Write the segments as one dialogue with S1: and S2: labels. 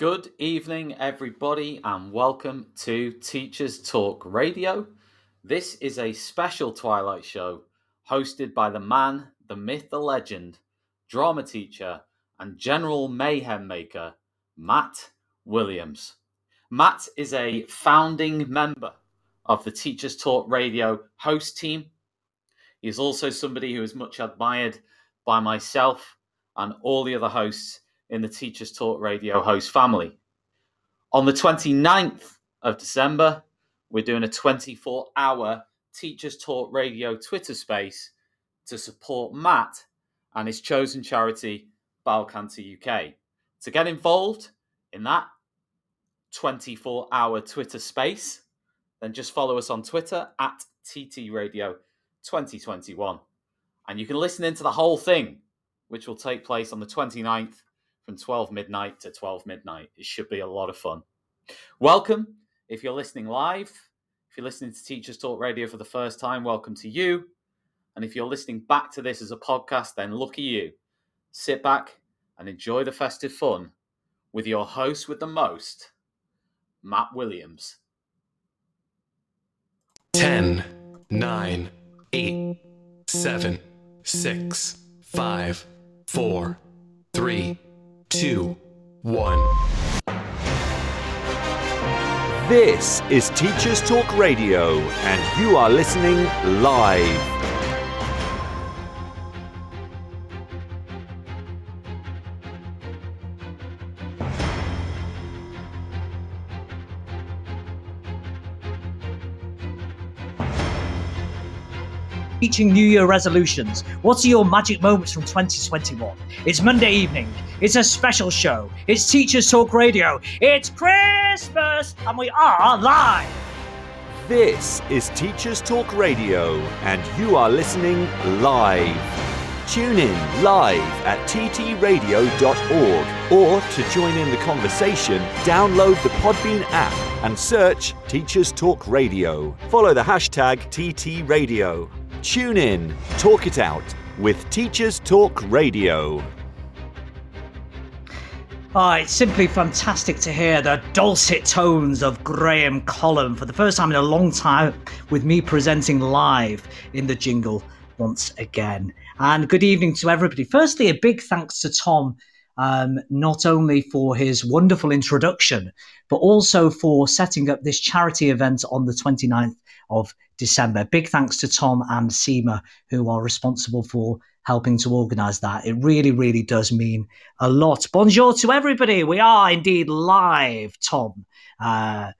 S1: Good evening, everybody, and welcome to Teachers Talk Radio. This is a special Twilight show hosted by the man, the myth, the legend, drama teacher, and general mayhem maker, Matt Williams. Matt is a founding member of the Teachers Talk Radio host team. He is also somebody who is much admired by myself and all the other hosts in the Teachers Talk Radio host family. On the 29th of December, we're doing a 24 hour Teachers Talk Radio Twitter space to support Matt and his chosen charity, Bowel UK. To get involved in that 24 hour Twitter space, then just follow us on Twitter at TT Radio 2021. And you can listen into the whole thing, which will take place on the 29th from 12 midnight to 12 midnight. It should be a lot of fun. Welcome. If you're listening live, if you're listening to Teachers Talk Radio for the first time, welcome to you. And if you're listening back to this as a podcast, then lucky you. Sit back and enjoy the festive fun with your host with the most, Matt Williams.
S2: 10, 9, 8, 7, 6, 5, 4, 3, two, one.
S3: This is Teachers Talk Radio, and you are listening live.
S4: New Year resolutions. What are your magic moments from 2021? It's Monday evening. It's a special show. It's Teachers Talk Radio. It's Christmas, and we are live.
S3: This is Teachers Talk Radio, and you are listening live. Tune in live at ttradio.org or to join in the conversation, download the Podbean app and search Teachers Talk Radio. Follow the hashtag TTRadio. Tune in, talk it out with Teachers Talk Radio.
S4: Oh, it's simply fantastic to hear the dulcet tones of Graham Collum for the first time in a long time with me presenting live in the jingle once again. And good evening to everybody. Firstly, a big thanks to Tom, um, not only for his wonderful introduction, but also for setting up this charity event on the 29th of December. Big thanks to Tom and Seema, who are responsible for helping to organise that. It really, really does mean a lot. Bonjour to everybody. We are indeed live, Tom. Uh,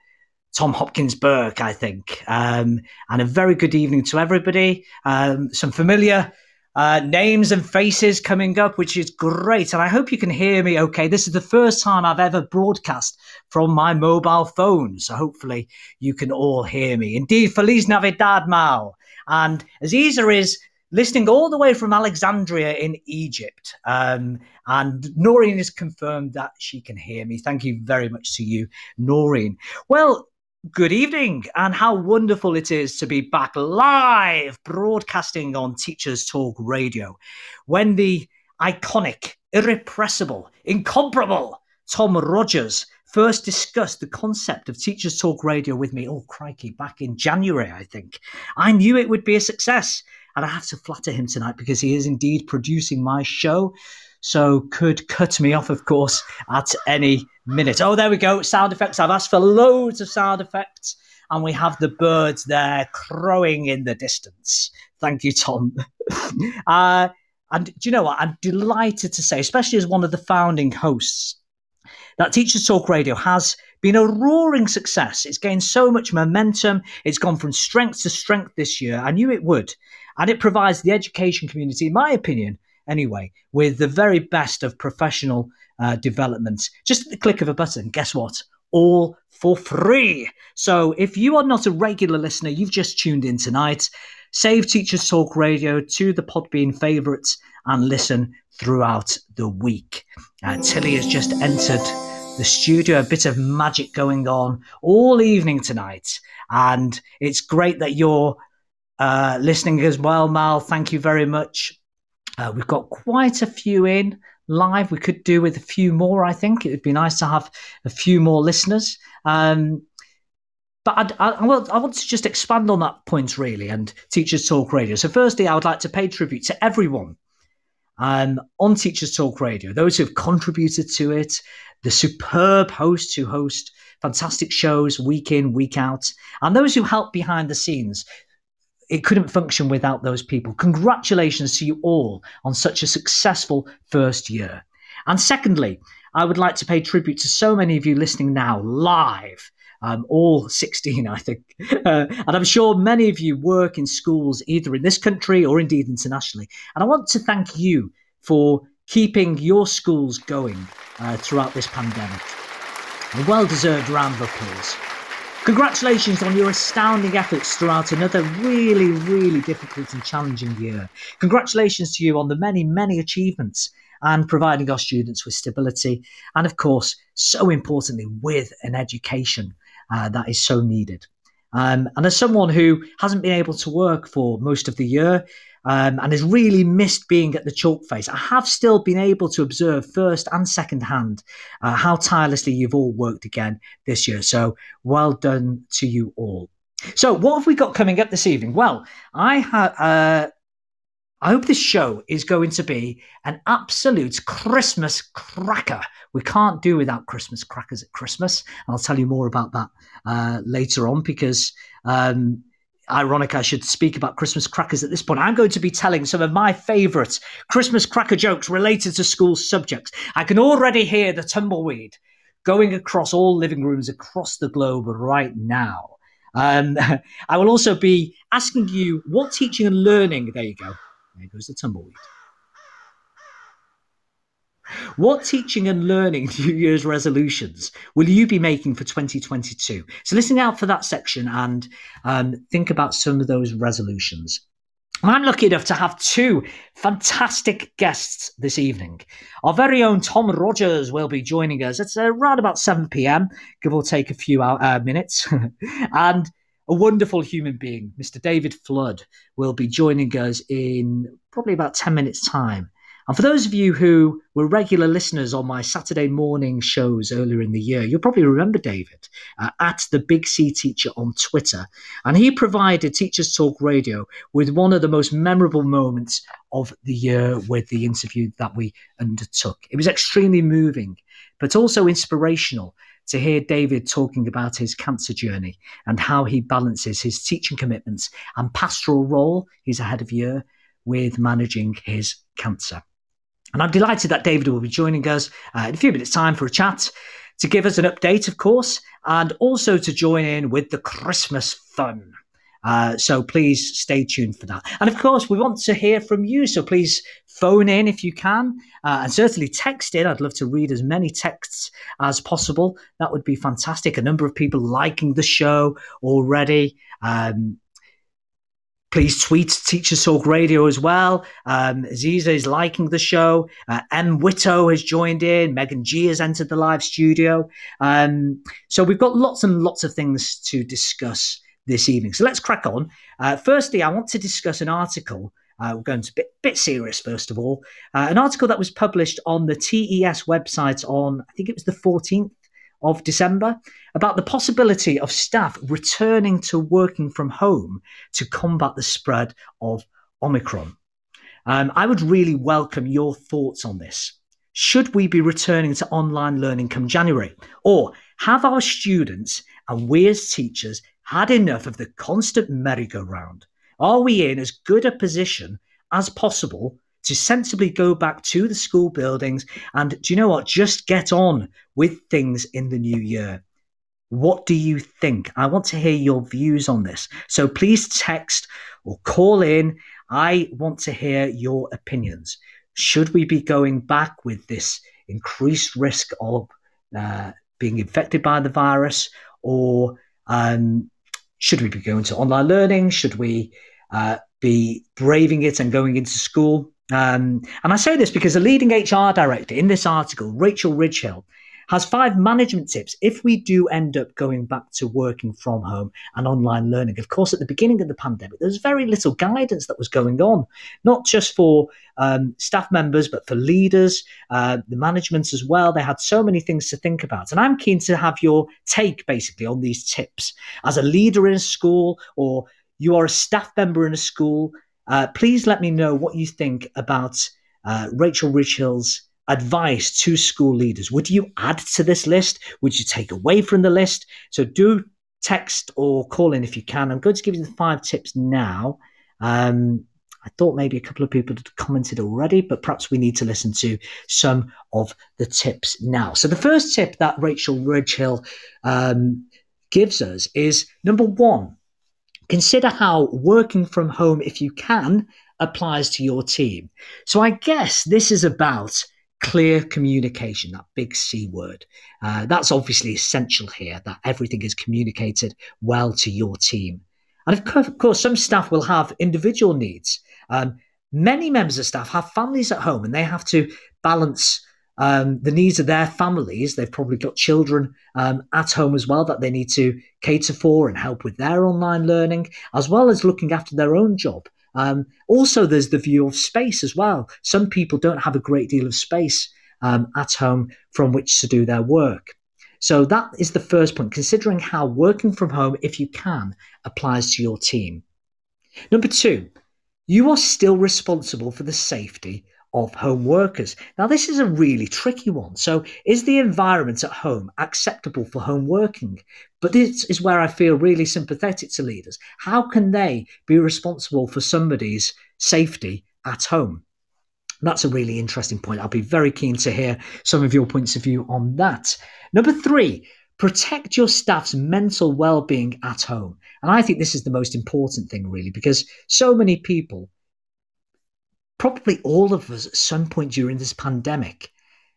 S4: Tom Hopkins Burke, I think. Um, and a very good evening to everybody. Um, some familiar uh, names and faces coming up, which is great. And I hope you can hear me okay. This is the first time I've ever broadcast from my mobile phone. So hopefully you can all hear me. Indeed, Feliz Navidad, Mal. And Aziza is listening all the way from Alexandria in Egypt. Um, and Noreen has confirmed that she can hear me. Thank you very much to you, Noreen. Well, Good evening, and how wonderful it is to be back live broadcasting on Teachers Talk Radio when the iconic, irrepressible, incomparable Tom Rogers first discussed the concept of Teachers Talk Radio with me. Oh, crikey, back in January, I think. I knew it would be a success, and I have to flatter him tonight because he is indeed producing my show so could cut me off, of course, at any minute. Oh, there we go. Sound effects. I've asked for loads of sound effects, and we have the birds there crowing in the distance. Thank you, Tom. uh, and do you know what? I'm delighted to say, especially as one of the founding hosts, that Teachers Talk Radio has been a roaring success. It's gained so much momentum. It's gone from strength to strength this year. I knew it would. And it provides the education community, in my opinion, anyway, with the very best of professional uh, development. Just at the click of a button, guess what? All for free. So if you are not a regular listener, you've just tuned in tonight, save Teachers Talk Radio to the Podbean favourites and listen throughout the week. Uh, Tilly has just entered the studio, a bit of magic going on all evening tonight. And it's great that you're uh, listening as well, Mal. Thank you very much. Uh, we've got quite a few in. live. We could do with a few more, I think. It would be nice to have a few more listeners. Um, but I, I, want, I want to just expand on that point, really, and Teachers Talk Radio. So, firstly, I would like to pay tribute to everyone um, on Teachers Talk Radio, those who have contributed to it, the superb hosts who host fantastic shows week in, week out, and those who help behind the scenes. It couldn't function without those people. Congratulations to you all on such a successful first year. And secondly, I would like to pay tribute to so many of you listening now live. Um, all 16, I think. Uh, and I'm sure many of you work in schools either in this country or indeed internationally. And I want to thank you for keeping your schools going uh, throughout this pandemic. A well deserved round of applause. Congratulations on your astounding efforts throughout another really, really difficult and challenging year. Congratulations to you on the many, many achievements and providing our students with stability, and of course, so importantly, with an education uh, that is so needed. Um, and as someone who hasn't been able to work for most of the year, um, and has really missed being at the chalk face. I have still been able to observe first and second hand uh, how tirelessly you've all worked again this year. So well done to you all. So what have we got coming up this evening? Well, I have. Uh, I hope this show is going to be an absolute Christmas cracker. We can't do without Christmas crackers at Christmas. And I'll tell you more about that uh, later on because, um, ironic, I should speak about Christmas crackers at this point. I'm going to be telling some of my favourite Christmas cracker jokes related to school subjects. I can already hear the tumbleweed going across all living rooms across the globe right now. Um, I will also be asking you what teaching and learning, there you go there goes the tumbleweed. What teaching and learning New Year's resolutions will you be making for 2022? So listen out for that section and um, think about some of those resolutions. I'm lucky enough to have two fantastic guests this evening. Our very own Tom Rogers will be joining us. It's around about 7 p.m., give or take a few uh, minutes. and a wonderful human being, Mr. David Flood, will be joining us in probably about 10 minutes' time. And for those of you who were regular listeners on my Saturday morning shows earlier in the year, you'll probably remember David uh, at the Big C Teacher on Twitter. And he provided Teachers Talk Radio with one of the most memorable moments of the year with the interview that we undertook. It was extremely moving, but also inspirational to hear David talking about his cancer journey and how he balances his teaching commitments and pastoral role, he's ahead of year, with managing his cancer. And I'm delighted that David will be joining us uh, in a few minutes' time for a chat to give us an update, of course, and also to join in with the Christmas fun. Uh, so please stay tuned for that. And of course, we want to hear from you. So please phone in if you can, uh, and certainly text in. I'd love to read as many texts as possible. That would be fantastic. A number of people liking the show already. Um, Please tweet Teachers Talk Radio as well. Um, Aziza is liking the show. Uh, M. Witto has joined in. Megan G has entered the live studio. Um, so we've got lots and lots of things to discuss this evening. So let's crack on. Uh, firstly, I want to discuss an article. Uh, we're going to be a bit serious, first of all. Uh, an article that was published on the TES website on, I think it was the 14th of December, about the possibility of staff returning to working from home to combat the spread of Omicron. Um, I would really welcome your thoughts on this. Should we be returning to online learning come January? Or have our students and we as teachers had enough of the constant merry-go-round? Are we in as good a position as possible to sensibly go back to the school buildings and do you know what? Just get on with things in the new year. What do you think? I want to hear your views on this. So please text or call in. I want to hear your opinions. Should we be going back with this increased risk of uh, being infected by the virus, or um, should we be going to online learning? Should we uh, be braving it and going into school? Um, and I say this because the leading HR director in this article, Rachel Ridgehill, has five management tips if we do end up going back to working from home and online learning. Of course, at the beginning of the pandemic, there was very little guidance that was going on, not just for um, staff members, but for leaders, uh, the management as well. They had so many things to think about. And I'm keen to have your take basically on these tips. As a leader in a school or you are a staff member in a school, uh, please let me know what you think about uh, Rachel Ridgehill's advice to school leaders. Would you add to this list? Would you take away from the list? So do text or call in if you can. I'm going to give you the five tips now. Um, I thought maybe a couple of people had commented already, but perhaps we need to listen to some of the tips now. So the first tip that Rachel Ridgehill um, gives us is number one, consider how working from home, if you can, applies to your team. So I guess this is about clear communication, that big C word. Uh, that's obviously essential here, that everything is communicated well to your team. And of course, some staff will have individual needs. Um, many members of staff have families at home and they have to balance um, the needs of their families. They've probably got children um, at home as well that they need to cater for and help with their online learning, as well as looking after their own job. Um, also, there's the view of space as well. Some people don't have a great deal of space um, at home from which to do their work. So, that is the first point, considering how working from home, if you can, applies to your team. Number two, you are still responsible for the safety of home workers. Now, this is a really tricky one. So, is the environment at home acceptable for home working? But this is where I feel really sympathetic to leaders. How can they be responsible for somebody's safety at home? That's a really interesting point. I'll be very keen to hear some of your points of view on that. Number three, protect your staff's mental well-being at home. And I think this is the most important thing really because so many people probably all of us at some point during this pandemic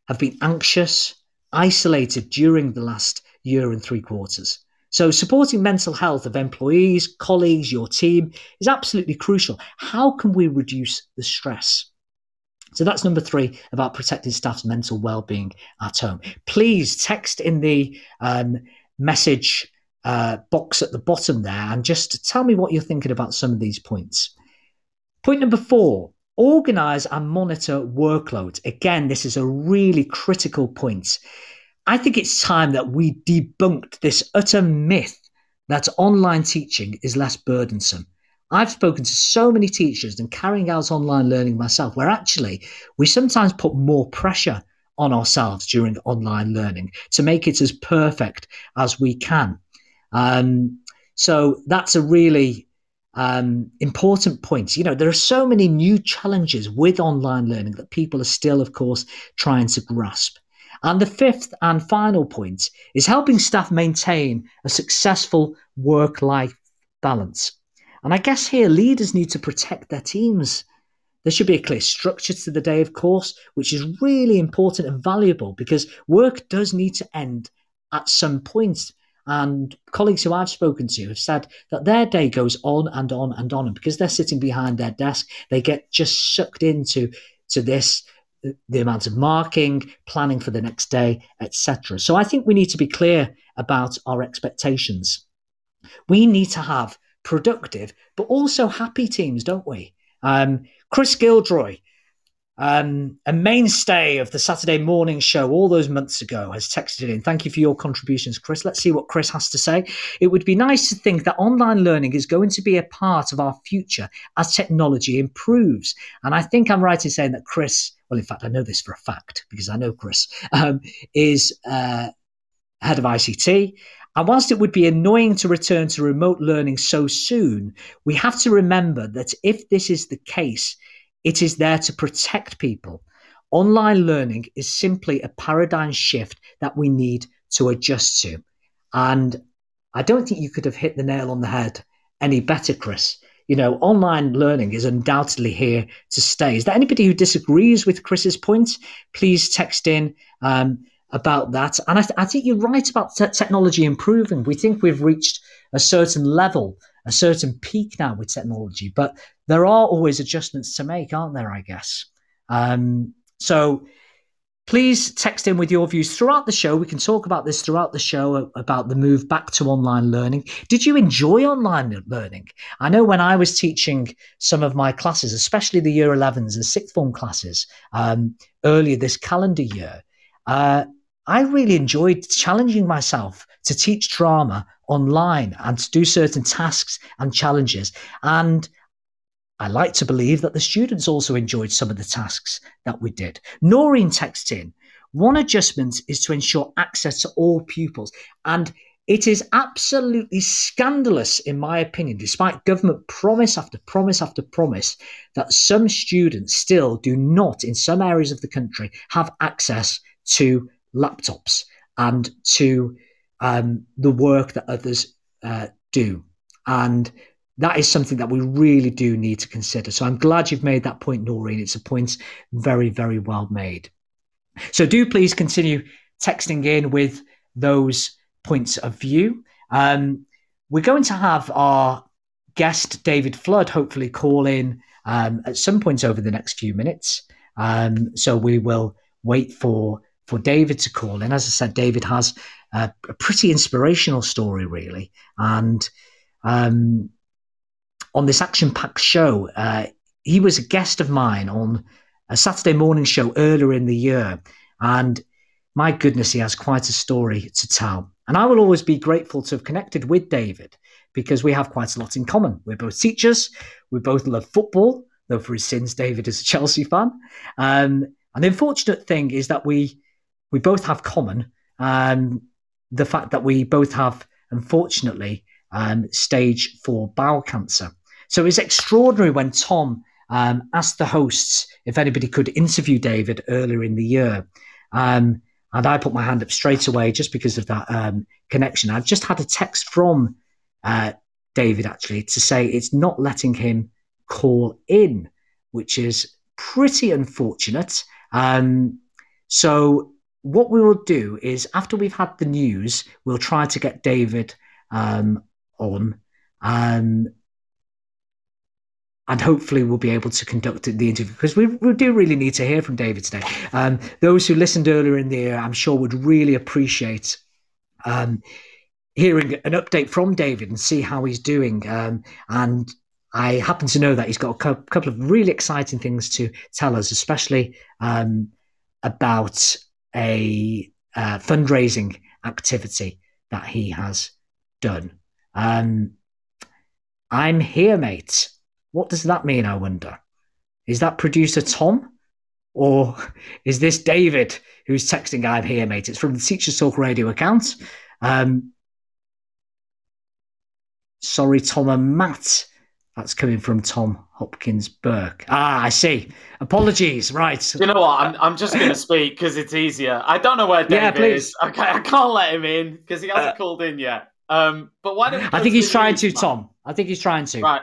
S4: have been anxious, isolated during the last year and three quarters. So, supporting mental health of employees, colleagues, your team is absolutely crucial. How can we reduce the stress? So, that's number three about protecting staff's mental well-being at home. Please text in the um, message uh, box at the bottom there and just tell me what you're thinking about some of these points. Point number four Organize and monitor workloads. Again, this is a really critical point. I think it's time that we debunked this utter myth that online teaching is less burdensome. I've spoken to so many teachers and carrying out online learning myself, where actually we sometimes put more pressure on ourselves during online learning to make it as perfect as we can. Um, so that's a really um, important points. You know, there are so many new challenges with online learning that people are still, of course, trying to grasp. And the fifth and final point is helping staff maintain a successful work life balance. And I guess here leaders need to protect their teams. There should be a clear structure to the day, of course, which is really important and valuable because work does need to end at some point. And colleagues who I've spoken to have said that their day goes on and on and on. And because they're sitting behind their desk, they get just sucked into to this the amount of marking, planning for the next day, etc. So I think we need to be clear about our expectations. We need to have productive but also happy teams, don't we? Um, Chris Gilroy um, a mainstay of the Saturday morning show all those months ago has texted in. Thank you for your contributions, Chris. Let's see what Chris has to say. It would be nice to think that online learning is going to be a part of our future as technology improves. And I think I'm right in saying that Chris, well, in fact, I know this for a fact because I know Chris, um, is uh, head of ICT. And whilst it would be annoying to return to remote learning so soon, we have to remember that if this is the case, it is there to protect people. Online learning is simply a paradigm shift that we need to adjust to. And I don't think you could have hit the nail on the head any better, Chris. You know, online learning is undoubtedly here to stay. Is there anybody who disagrees with Chris's point? Please text in um, about that. And I, th- I, think you're right about te- technology improving. We think we've reached a certain level a certain peak now with technology, but there are always adjustments to make, aren't there? I guess. Um, so Please text in with your views throughout the show. We can talk about this throughout the show about the move back to online learning. Did you enjoy online learning? I know when I was teaching some of my classes, especially the year 11s and sixth form classes um, earlier this calendar year, uh, I really enjoyed challenging myself to teach drama online and to do certain tasks and challenges. And I like to believe that the students also enjoyed some of the tasks that we did. Noreen texts in one adjustment is to ensure access to all pupils. And it is absolutely scandalous, in my opinion, despite government promise after promise after promise, that some students still do not, in some areas of the country, have access to laptops and to um, the work that others uh, do. And that is something that we really do need to consider. So I'm glad you've made that point, Noreen. It's a point very, very well made. So do please continue texting in with those points of view. Um, we're going to have our guest, David Flood, hopefully call in um, at some point over the next few minutes. Um, so we will wait for for David to call in. As I said, David has a, a pretty inspirational story, really, and um, on this action packed show. Uh, he was a guest of mine on a Saturday morning show earlier in the year. And my goodness, he has quite a story to tell. And I will always be grateful to have connected with David because we have quite a lot in common. We're both teachers, we both love football, though for his sins, David is a Chelsea fan. Um, and the unfortunate thing is that we we both have common um, the fact that we both have, unfortunately, um, stage four bowel cancer. So it was extraordinary when Tom um, asked the hosts if anybody could interview David earlier in the year. Um, and I put my hand up straight away just because of that um, connection. I've just had a text from uh, David actually to say it's not letting him call in, which is pretty unfortunate. Um, so, what we will do is after we've had the news, we'll try to get David um, on. Um, and hopefully we'll be able to conduct the interview because we, we do really need to hear from David today. Um, those who listened earlier in the year, I'm sure, would really appreciate um, hearing an update from David and see how he's doing. Um, and I happen to know that he's got a couple of really exciting things to tell us, especially um, about a uh, fundraising activity that he has done. Um, I'm here, mate. What does that mean, I wonder? Is that producer Tom? Or is this David who's texting I'm here, mate? It's from the Teachers Talk Radio account. Um, sorry, Tom and Matt. That's coming from Tom Hopkins Burke. Ah, I see. Apologies. Right.
S1: You know what? I'm, I'm just going to speak because it's easier. I don't know where David yeah, is. Okay, I can't let him in because he hasn't uh, called in yet. Um, but why don't
S4: I think he's trying to, Tom. I think he's trying to.
S1: Right.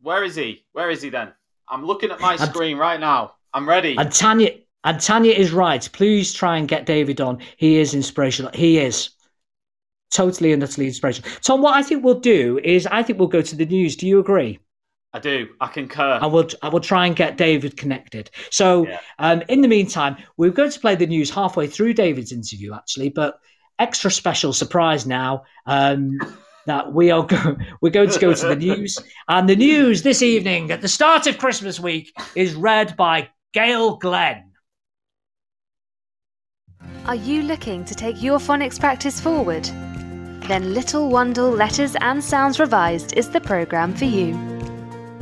S1: Where is he? Where is he then? I'm looking at my and, screen right now. I'm ready.
S4: And Tanya, and Tanya is right. Please try and get David on. He is inspirational. He is totally and utterly inspirational. Tom, what I think we'll do is I think we'll go to the news. Do you agree?
S1: I do. I concur.
S4: I will. I will try and get David connected. So, yeah. um, in the meantime, we're going to play the news halfway through David's interview, actually, but extra special surprise now. Um, that we are go- we're going to go to the news, and the news this evening at the start of Christmas week is read by Gail Glenn.
S5: Are you looking to take your phonics practice forward? Then Little Wandle Letters and Sounds Revised is the program for you.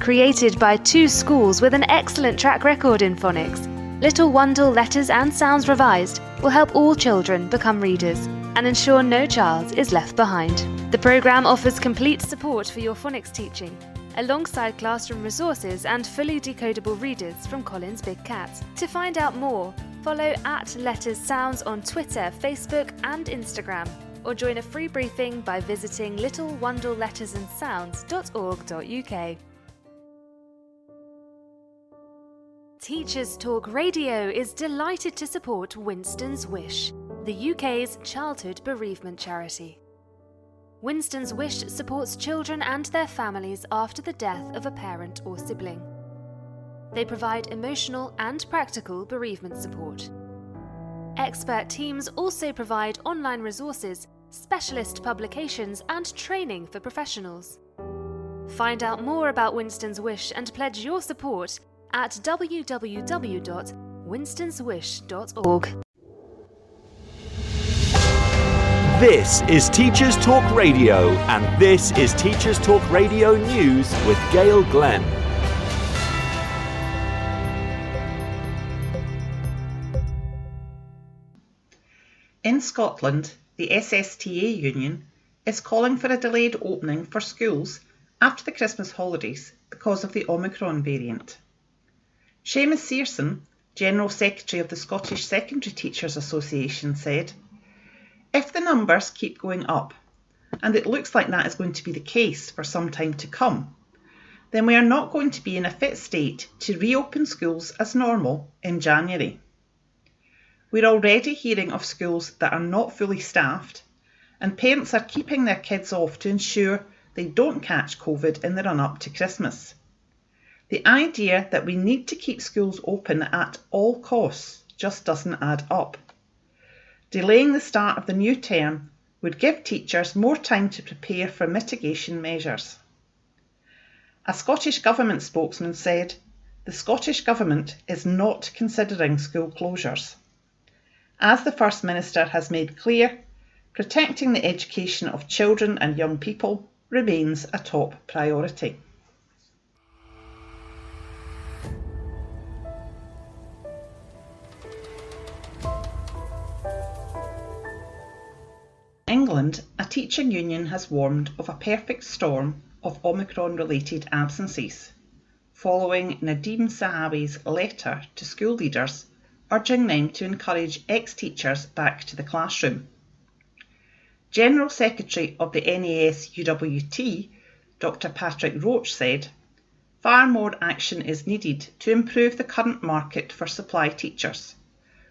S5: Created by two schools with an excellent track record in phonics, Little Wandle Letters and Sounds Revised will help all children become readers and ensure no child is left behind. The programme offers complete support for your phonics teaching, alongside classroom resources and fully decodable readers from Collins Big Cat. To find out more, follow at Letters Sounds on Twitter, Facebook, and Instagram, or join a free briefing by visiting littlewandlelettersandsounds.org.uk. Teachers Talk Radio is delighted to support Winston's Wish the UK's childhood bereavement charity. Winston's Wish supports children and their families after the death of a parent or sibling. They provide emotional and practical bereavement support. Expert teams also provide online resources, specialist publications, and training for professionals. Find out more about Winston's Wish and pledge your support at www.winstonswish.org.
S3: This is Teachers Talk Radio, and this is Teachers Talk Radio News with Gail Glenn.
S6: In Scotland, the SSTA union is calling for a delayed opening for schools after the Christmas holidays because of the Omicron variant. Seamus Searson, General Secretary of the Scottish Secondary Teachers Association, said, If the numbers keep going up, and it looks like that is going to be the case for some time to come, then we are not going to be in a fit state to reopen schools as normal in January. We're already hearing of schools that are not fully staffed, and parents are keeping their kids off to ensure they don't catch COVID in the run up to Christmas. The idea that we need to keep schools open at all costs just doesn't add up. Delaying the start of the new term would give teachers more time to prepare for mitigation measures. A Scottish Government spokesman said, The Scottish Government is not considering school closures. As the First Minister has made clear, protecting the education of children and young people remains a top priority. England, a teaching union has warned of a perfect storm of Omicron related absences, following Nadhim Zahawi's letter to school leaders urging them to encourage ex teachers back to the classroom. General Secretary of the NAS UWT, Dr Patrick Roach, said, Far more action is needed to improve the current market for supply teachers,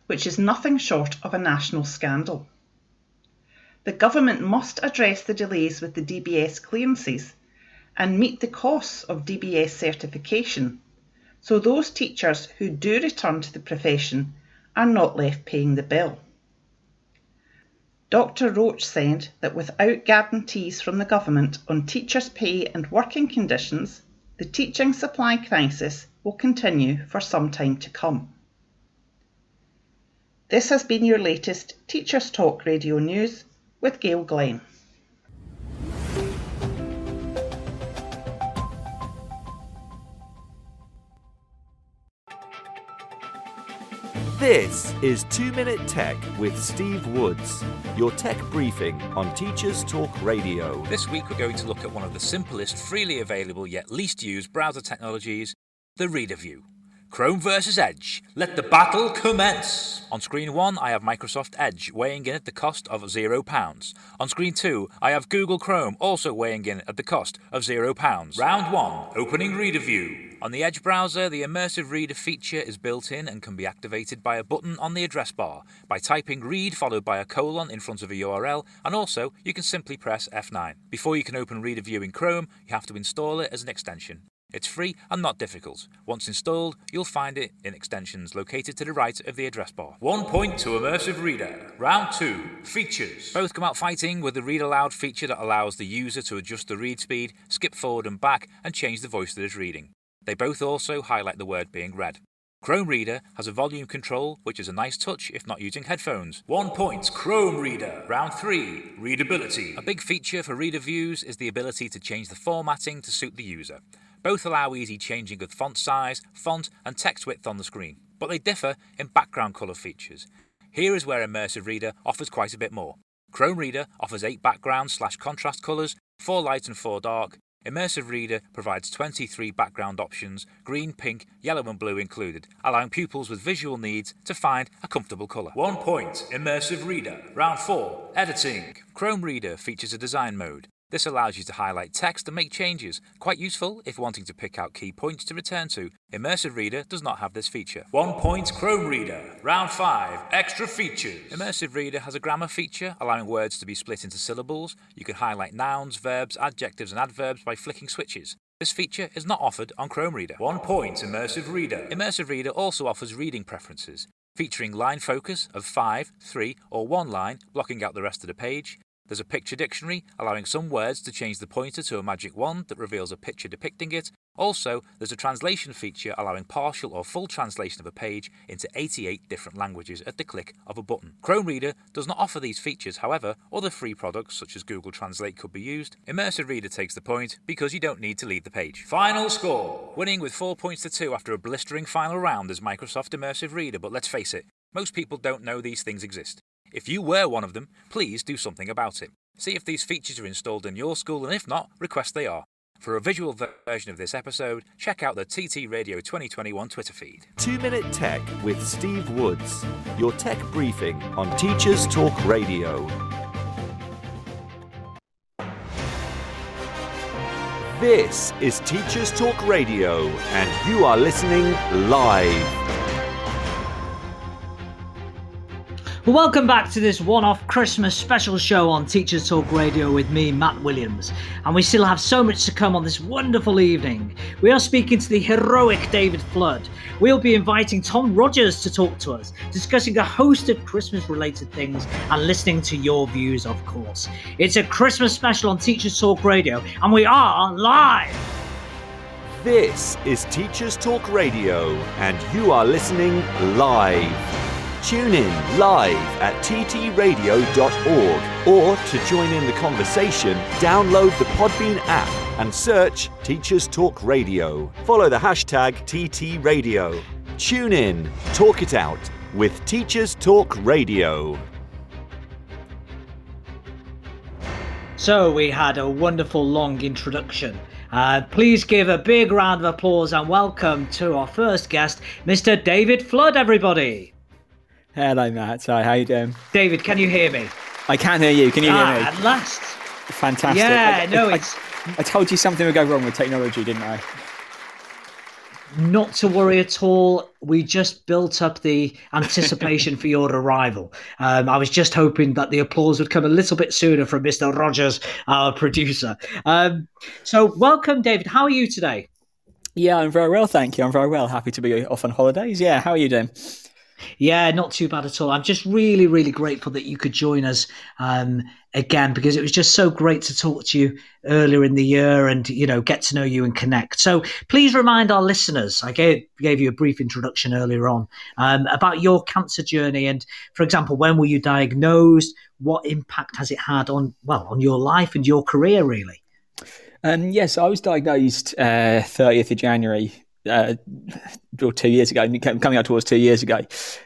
S6: which is nothing short of a national scandal. The government must address the delays with the DBS clearances and meet the costs of DBS certification, so those teachers who do return to the profession are not left paying the bill. Dr Roach said that without guarantees from the government on teachers' pay and working conditions, the teaching supply crisis will continue for some time to come. This has been your latest Teachers Talk Radio News with Gail Glenn.
S3: This is 2 Minute Tech with Steve Woods, your tech briefing on Teachers Talk Radio.
S7: This week we're going to look at one of the simplest, freely available yet least used browser technologies, the Reader View. Chrome versus Edge. Let the battle commence! On screen 1, I have Microsoft Edge, weighing in at the cost of £0. On screen 2, I have Google Chrome, also weighing in at the cost of £0. Round 1, opening Reader View. On the Edge browser, the Immersive Reader feature is built in and can be activated by a button on the address bar, by typing read followed by a colon in front of a URL, and also you can simply press F9. Before you can open Reader View in Chrome, you have to install it as an extension. It's free and not difficult. Once installed, you'll find it in extensions located to the right of the address bar. One point to Immersive Reader. Round 2. Features. Both come out fighting with the Read Aloud feature that allows the user to adjust the read speed, skip forward and back, and change the voice that is reading. They both also highlight the word being read. Chrome Reader has a volume control, which is a nice touch if not using headphones. One point, Chrome Reader. Round 3, Readability. A big feature for Reader Views is the ability to change the formatting to suit the user. Both allow easy changing of font size, font, and text width on the screen, but they differ in background colour features. Here is where Immersive Reader offers quite a bit more. Chrome Reader offers 8 background slash contrast colours, 4 light and 4 dark. Immersive Reader provides 23 background options, green, pink, yellow, and blue included, allowing pupils with visual needs to find a comfortable colour. One point, Immersive Reader. Round 4, Editing. Chrome Reader features a design mode. This allows you to highlight text and make changes, quite useful if wanting to pick out key points to return to. Immersive Reader does not have this feature. One point Chrome Reader. Round 5. Extra features. Immersive Reader has a grammar feature, allowing words to be split into syllables. You can highlight nouns, verbs, adjectives, and adverbs by flicking switches. This feature is not offered on Chrome Reader. One point Immersive Reader. Immersive Reader also offers reading preferences. featuring line focus of 5, 3, or 1 line, blocking out the rest of the page. There's a picture dictionary, allowing some words to change the pointer to a magic wand that reveals a picture depicting it. Also, there's a translation feature allowing partial or full translation of a page into 88 different languages at the click of a button. Chrome Reader does not offer these features, however, other free products such as Google Translate could be used. Immersive Reader takes the point because you don't need to leave the page. Final score! Winning with 4 points to 2 after a blistering final round is Microsoft Immersive Reader, but let's face it, most people don't know these things exist. If you were one of them, please do something about it. See if these features are installed in your school, and if not, request they are. For a visual version of this episode, check out the TT Radio 2021 Twitter feed.
S3: Two Minute Tech with Steve Woods, your tech briefing on Teachers Talk Radio. This is Teachers Talk Radio, and you are listening live.
S4: Welcome back to this one off Christmas special show on Teachers Talk Radio with me, Matt Williams. And we still have so much to come on this wonderful evening. We are speaking to the heroic David Flood. We'll be inviting Tom Rogers to talk to us, discussing a host of Christmas related things and listening to your views, of course. It's a Christmas special on Teachers Talk Radio, and we are live.
S3: This is Teachers Talk Radio, and you are listening live. Tune in live at ttradio.org or to join in the conversation, download the Podbean app and search Teachers Talk Radio. Follow the hashtag TTRadio. Tune in, talk it out with Teachers Talk Radio.
S4: So, we had a wonderful long introduction. Uh, please give a big round of applause and welcome to our first guest, Mr. David Flood, everybody.
S8: Hello, Matt. Hi, how you doing?
S4: David, can you hear me?
S8: I can hear you. Can you
S4: ah,
S8: hear me?
S4: At last.
S8: Fantastic.
S4: Yeah,
S8: I,
S4: no,
S8: I,
S4: it's.
S8: I, I told you something would go wrong with technology, didn't I?
S4: Not to worry at all. We just built up the anticipation for your arrival. Um, I was just hoping that the applause would come a little bit sooner from Mr. Rogers, our producer. Um, so, welcome, David. How are you today?
S8: Yeah, I'm very well, thank you. I'm very well. Happy to be off on holidays. Yeah, how are you doing?
S4: Yeah, not too bad at all. I'm just really, really grateful that you could join us um, again because it was just so great to talk to you earlier in the year and you know get to know you and connect. So please remind our listeners. I gave gave you a brief introduction earlier on um, about your cancer journey and, for example, when were you diagnosed? What impact has it had on well on your life and your career really?
S8: Um, yes, I was diagnosed uh, 30th of January uh, or two years ago, coming out towards two years ago,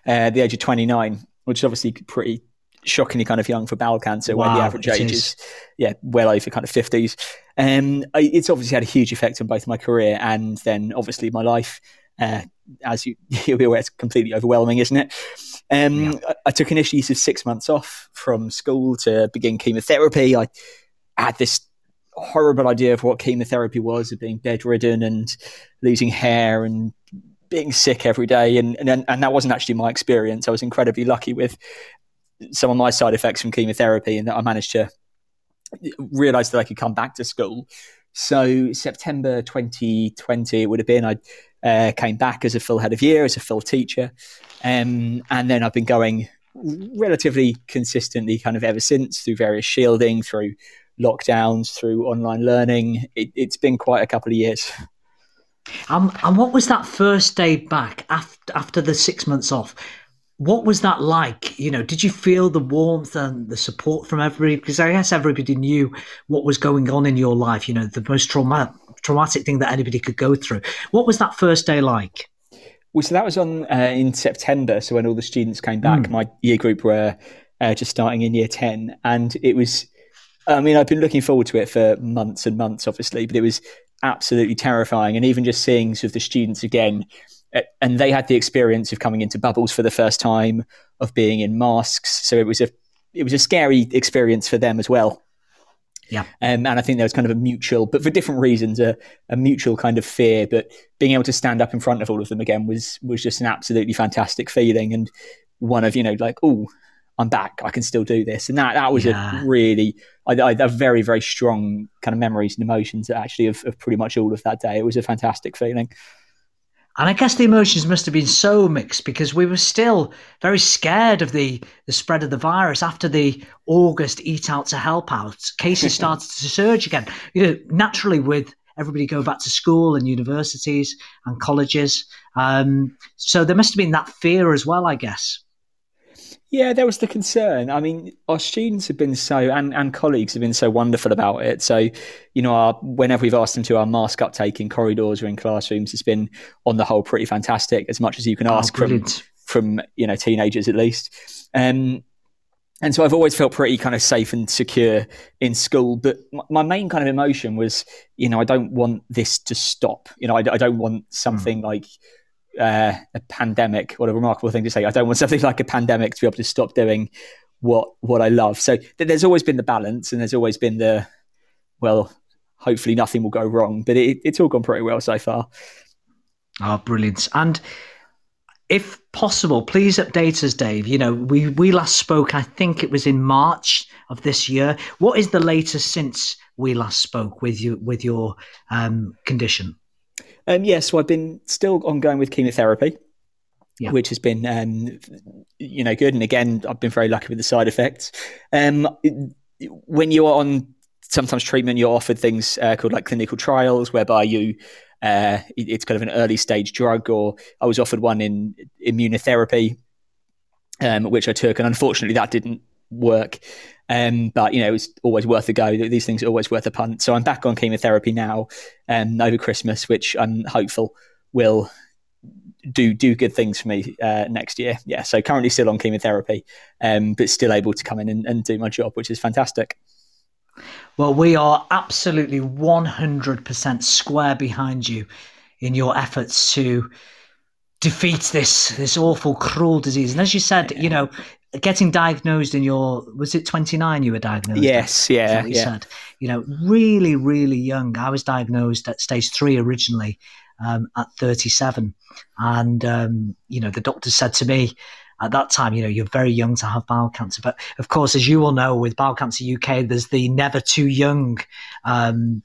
S8: uh, at the age of 29, which is obviously pretty shockingly kind of young for bowel cancer, wow, where the average age is. is. yeah well over kind of 50s. Um, it's obviously had a huge effect on both my career and then obviously my life. Uh, as you, you'll be aware, it's completely overwhelming, isn't it? Um, yeah. I, I, took initially sort of six months off from school to begin chemotherapy. I had this horrible idea of what chemotherapy was, of being bedridden and losing hair and being sick every day. And, and, and that wasn't actually my experience. I was incredibly lucky with some of my side effects from chemotherapy and that I managed to realize that I could come back to school. So September 2020, it would have been, I uh, came back as a full head of year, as a full teacher. Um, and then I've been going relatively consistently kind of ever since through various shielding, through lockdowns, through online learning. It, has been quite a couple of years.
S4: Um, and what was that first day back after after the six months off? What was that like? You know, did you feel the warmth and the support from everybody? Because I guess everybody knew what was going on in your life. You know, the most traumatic traumatic thing that anybody could go through. What was that first day like?
S8: Well, so that was on uh, in September. So when all the students came back, mm. my year group were uh, just starting in year ten, and it was I mean, I've been looking forward to it for months and months, obviously, but it was absolutely terrifying. And even just seeing sort of the students again, eh, and they had the experience of coming into bubbles for the first time, of being in masks. So it was a it was a scary experience for them as well.
S4: Yeah.
S8: Um, and I think there was kind of a mutual, but for different reasons, a, a mutual kind of fear. But being able to stand up in front of all of them again was was just an absolutely fantastic feeling, and one of you know like oh I'm back. I can still do this. And that that was yeah. a really, I, I very very strong kind of memories and emotions actually of, of pretty much all of that day. It was a fantastic feeling.
S4: And I guess the emotions must have been so mixed because we were still very scared of the, the spread of the virus after the August Eat Out to Help Out. Cases started to surge again. You know, naturally with everybody going back to school and universities and colleges. Um, so there must have been that fear as well, I guess.
S8: Yeah, there was the concern. I mean, our students have been so, and, and colleagues have been so wonderful about it. So, you know, our, whenever we've asked them to, our mask uptake in corridors or in classrooms has been, on the whole, pretty fantastic, as much as you can oh, ask oh, from, from, you know, teenagers at least. Um, and so I've always felt pretty kind of safe and secure in school. But my main kind of emotion was, you know, I don't want this to stop. You know, I, I don't want something mm. like uh, a pandemic. What a remarkable thing to say. I don't want something like a pandemic to be able to stop doing what what I love. So there's always been the balance, and there's always been the well. Hopefully, nothing will go wrong, but it, it's all gone pretty well so far.
S4: Oh, brilliant! And if possible, please update us, Dave. You know, we we last spoke. I think it was in March of this year. What is the latest since we last spoke with you with your um, condition?
S8: Um, yes, yeah, so I've been still ongoing with chemotherapy, yeah. which has been, um, you know, good. And again, I've been very lucky with the side effects. Um, when you're on sometimes treatment, you're offered things uh, called like clinical trials, whereby you uh, it's kind of an early stage drug, or I was offered one in immunotherapy, um, which I took, and unfortunately that didn't work. Um, but you know, it's always worth a go. These things are always worth a punt. So I'm back on chemotherapy now um, over Christmas, which I'm hopeful will do do good things for me uh, next year. Yeah, so currently still on chemotherapy, um, but still able to come in and, and do my job, which is fantastic.
S4: Well, we are absolutely 100% square behind you in your efforts to defeat this this awful cruel disease. And as you said, you know, getting diagnosed in your was it 29 you were diagnosed
S8: yes yeah you yeah. said?
S4: You know really really young. I was diagnosed at stage three originally um, at 37 and um, you know the doctor said to me at that time you know you're very young to have bowel cancer. But of course as you all know with bowel cancer uk there's the never too young um,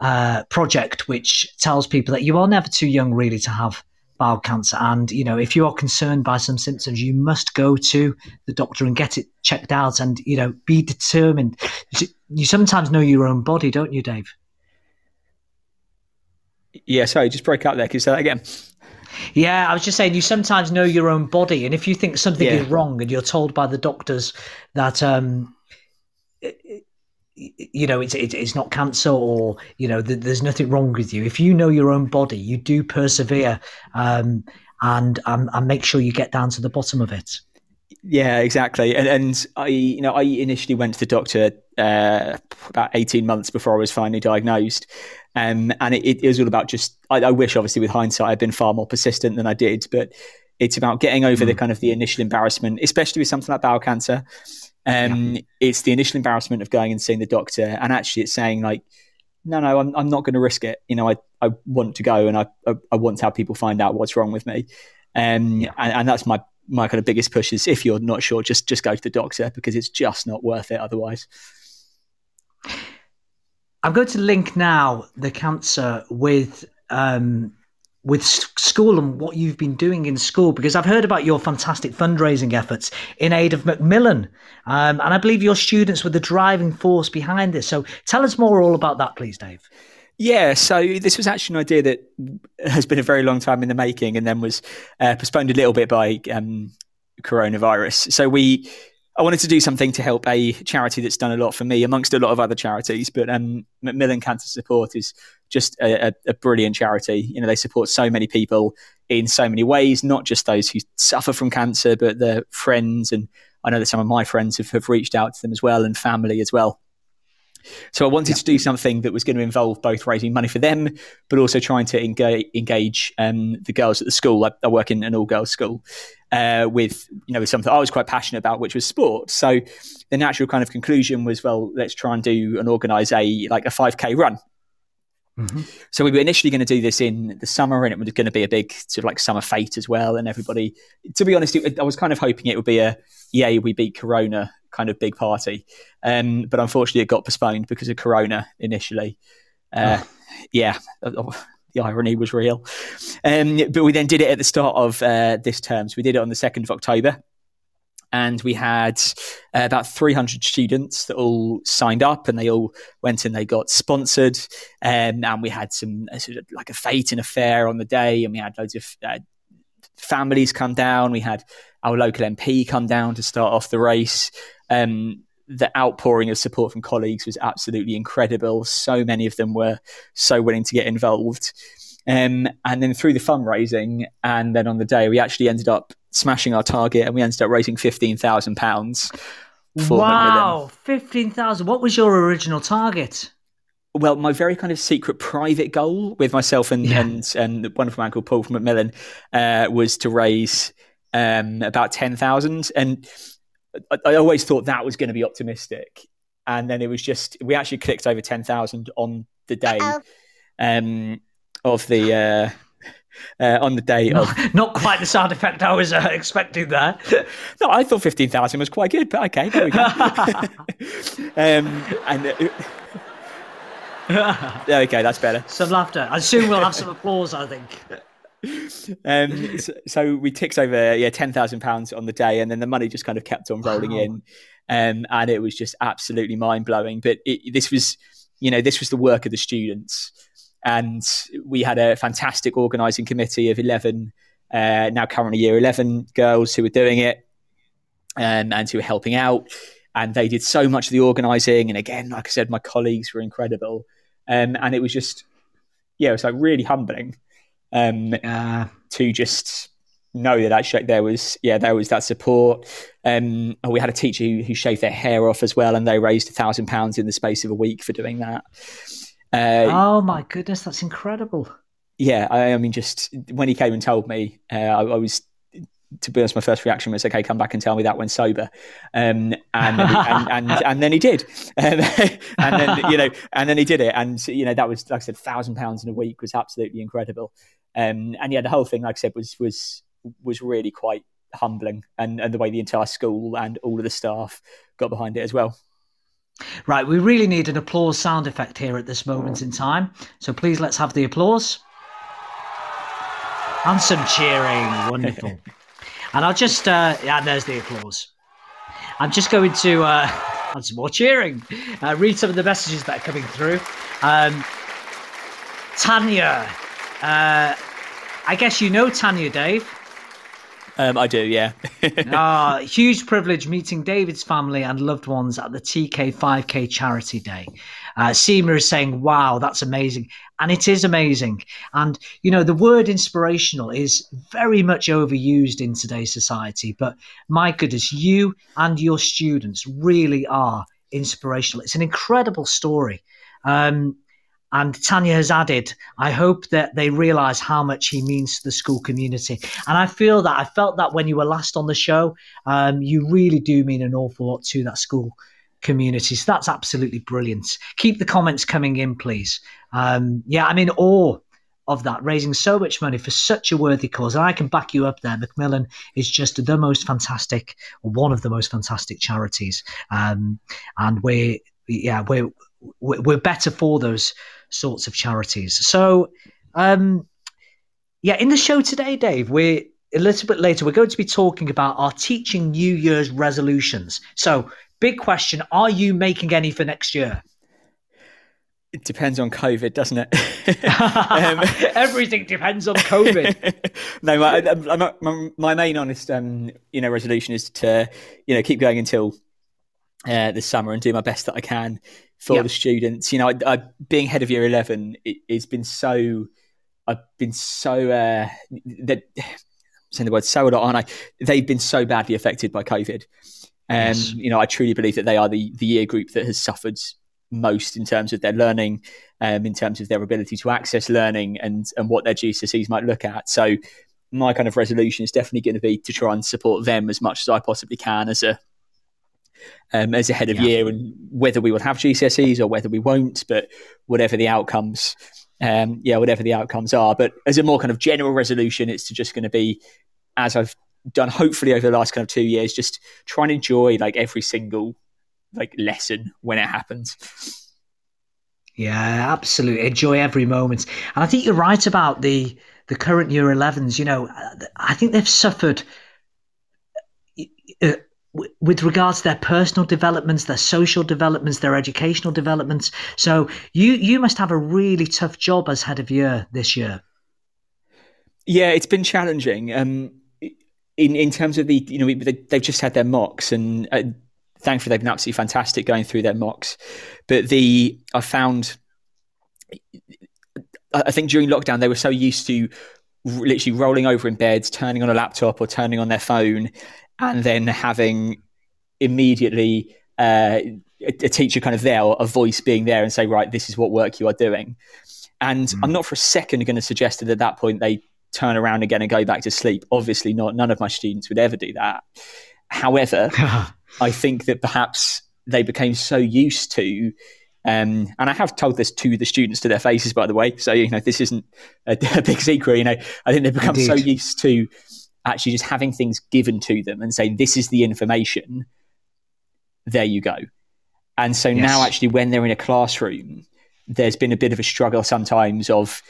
S4: uh, project which tells people that you are never too young really to have bowel cancer. And, you know, if you are concerned by some symptoms, you must go to the doctor and get it checked out and, you know, be determined. You sometimes know your own body, don't you, Dave?
S8: Yeah, sorry, just break out there. Can you say that again?
S4: Yeah, I was just saying you sometimes know your own body, and if you think something yeah. is wrong, and you're told by the doctors that um, you know it's it's not cancer or you know th- there's nothing wrong with you. If you know your own body you do persevere um, and um, and make sure you get down to the bottom of it.
S8: Yeah exactly. And, and i you know i initially went to the doctor uh, about 18 months before i was finally diagnosed. Um, and it, it, was all about just I, I, wish obviously with hindsight i'd been far more persistent than i did but it's about getting over mm. the kind of the initial embarrassment especially with something like bowel cancer um, yeah. It's the initial embarrassment of going and seeing the doctor, and actually, it's saying like, no, no, I'm, I'm not going to risk it. You know, I, I want to go, and I, I, I want to have people find out what's wrong with me. Um, yeah. and, and that's my my kind of biggest push is if you're not sure, just just go to the doctor because it's just not worth it otherwise.
S4: I'm going to link now the cancer with um, with school and what you've been doing in school because I've heard about your fantastic fundraising efforts in aid of Macmillan. Um, and I believe your students were the driving force behind this. So tell us more all about that, please, Dave.
S8: Yeah, so this was actually an idea that has been a very long time in the making and then was uh, postponed a little bit by um, coronavirus. So we I wanted to do something to help a charity that's done a lot for me amongst a lot of other charities. But um, Macmillan Cancer Support is just a, a, brilliant charity. You know, they support so many people in so many ways, not just those who suffer from cancer, but their friends. And I know that some of my friends have, have reached out to them as well and family as well. So I wanted yeah. to do something that was going to involve both raising money for them, but also trying to engage, engage um, the girls at the school. I, I work in an all girls school uh, with you know with something I was quite passionate about, which was sport. So the natural kind of conclusion was, well, let's try and do and organise a like a five k run. Mm-hmm. So we were initially going to do this in the summer, and it was going to be a big sort of like summer fete as well. And everybody, to be honest, it, I was kind of hoping it would be a yay we beat Corona kind of big party. Um, but unfortunately, it got postponed because of Corona initially. Uh, oh. Yeah, the irony was real. Um, but we then did it at the start of uh, this term. So we did it on the 2nd of October. And we had uh, about 300 students that all signed up and they all went and they got sponsored. Um, and we had some uh, sort of like a fete and a fair on the day. And we had loads of uh, families come down. We had our local MP come down to start off the race. Um, the outpouring of support from colleagues was absolutely incredible. So many of them were so willing to get involved. Um, and then through the fundraising, and then on the day, we actually ended up smashing our target and we ended up raising £15,000.
S4: Wow, 15,000. What was your original target?
S8: Well, my very kind of secret private goal with myself and, yeah. and, and the wonderful man called Paul from Macmillan uh, was to raise um, about 10,000. And I, I always thought that was going to be optimistic. And then it was just, we actually clicked over 10,000 on the day um, of the. Uh, uh, on the day
S4: not,
S8: of.
S4: Not quite the sound effect I was uh, expecting there.
S8: no, I thought 15,000 was quite good, but okay, there we go. um, and. Uh, okay, that's better.
S4: Some laughter. I assume we'll have some applause, I think
S8: um, so, so, we ticked over yeah ten thousand pounds on the day, and then the money just kind of kept on rolling wow. in, um, and it was just absolutely mind blowing. But it, this was, you know, this was the work of the students, and we had a fantastic organising committee of eleven, uh, now currently year eleven girls who were doing it, um, and who were helping out, and they did so much of the organising. And again, like I said, my colleagues were incredible, um, and it was just, yeah, it was like really humbling um, uh, to just know that actually there was yeah there was that support. Um, and we had a teacher who, who shaved their hair off as well, and they raised a thousand pounds in the space of a week for doing that.
S4: Uh, oh my goodness, that's incredible!
S8: Yeah, I, I, mean, just when he came and told me, uh, I, I, was. To be honest, my first reaction was, "Okay, come back and tell me that when sober," um, and, then he, and, and, and then he did, um, and then you know, and then he did it, and you know that was like I said, thousand pounds in a week was absolutely incredible. Um, and yeah, the whole thing, like I said, was was was really quite humbling, and and the way the entire school and all of the staff got behind it as well.
S4: Right, we really need an applause sound effect here at this moment in time. So please let's have the applause. And some cheering. Wonderful. and I'll just, uh, yeah, there's the applause. I'm just going to, uh, and some more cheering, uh, read some of the messages that are coming through. Um, Tanya uh, I guess you know Tanya, Dave.
S8: Um, I do, yeah.
S4: Ah, huge privilege meeting David's family and loved ones at the TK 5K Charity Day. Uh, Seema is saying, wow, that's amazing. And it is amazing. And, you know, the word inspirational is very much overused in today's society. But my goodness, you and your students really are inspirational. It's an incredible story. Um, and Tanya has added, I hope that they realize how much he means to the school community. And I feel that I felt that when you were last on the show, um, you really do mean an awful lot to that school community. So that's absolutely brilliant. Keep the comments coming in, please. Um, yeah, I'm in awe of that, raising so much money for such a worthy cause. And I can back you up there. Macmillan is just the most fantastic, one of the most fantastic charities. Um, and we're, yeah, we're, we're better for those sorts of charities. So, um, yeah, in the show today, Dave, we're a little bit later, we're going to be talking about our teaching New Year's resolutions. So, big question Are you making any for next year?
S8: It depends on COVID, doesn't it?
S4: um, Everything depends on COVID.
S8: no, my, my, my, main honest, um, you know, resolution is to, you know, keep going until uh, this summer and do my best that I can for yep. the students. You know, I, I, being head of year eleven, it, has been so. I've been so uh, that saying the word so a lot, aren't I? They've been so badly affected by COVID. And um, yes. you know, I truly believe that they are the the year group that has suffered most in terms of their learning, um, in terms of their ability to access learning, and and what their GCSEs might look at. So, my kind of resolution is definitely going to be to try and support them as much as I possibly can as a um, as a head of yeah. year, and whether we will have GCSEs or whether we won't, but whatever the outcomes, um, yeah, whatever the outcomes are. But as a more kind of general resolution, it's just going to be as I've done hopefully over the last kind of two years, just try and enjoy like every single like lesson when it happens.
S4: Yeah, absolutely. Enjoy every moment. And I think you're right about the the current year 11s. You know, I think they've suffered with regards to their personal developments, their social developments, their educational developments. So you you must have a really tough job as head of year this year.
S8: Yeah, it's been challenging. Um, in in terms of the you know they, have just had their mocks and. Uh, thankfully, they've been absolutely fantastic going through their mocks. But the I found, I think during lockdown they were so used to literally rolling over in beds, turning on a laptop or turning on their phone, and then having immediately uh, a, teacher kind of there or a voice being there and say, right, this is what work you are doing. And mm. I'm not for a second going to suggest that at that point they turn around again and go back to sleep. Obviously, not. None of my students would ever do that. However, I think that perhaps they became so used to um, and I have told this to the students to their faces, by the way. So you know, this isn't a, a big secret. You know, I think they've become Indeed. so used to actually just having things given to them and saying, this is the information, there you go. And so yes. now, actually, when they're in a classroom, there's been a bit of a struggle sometimes of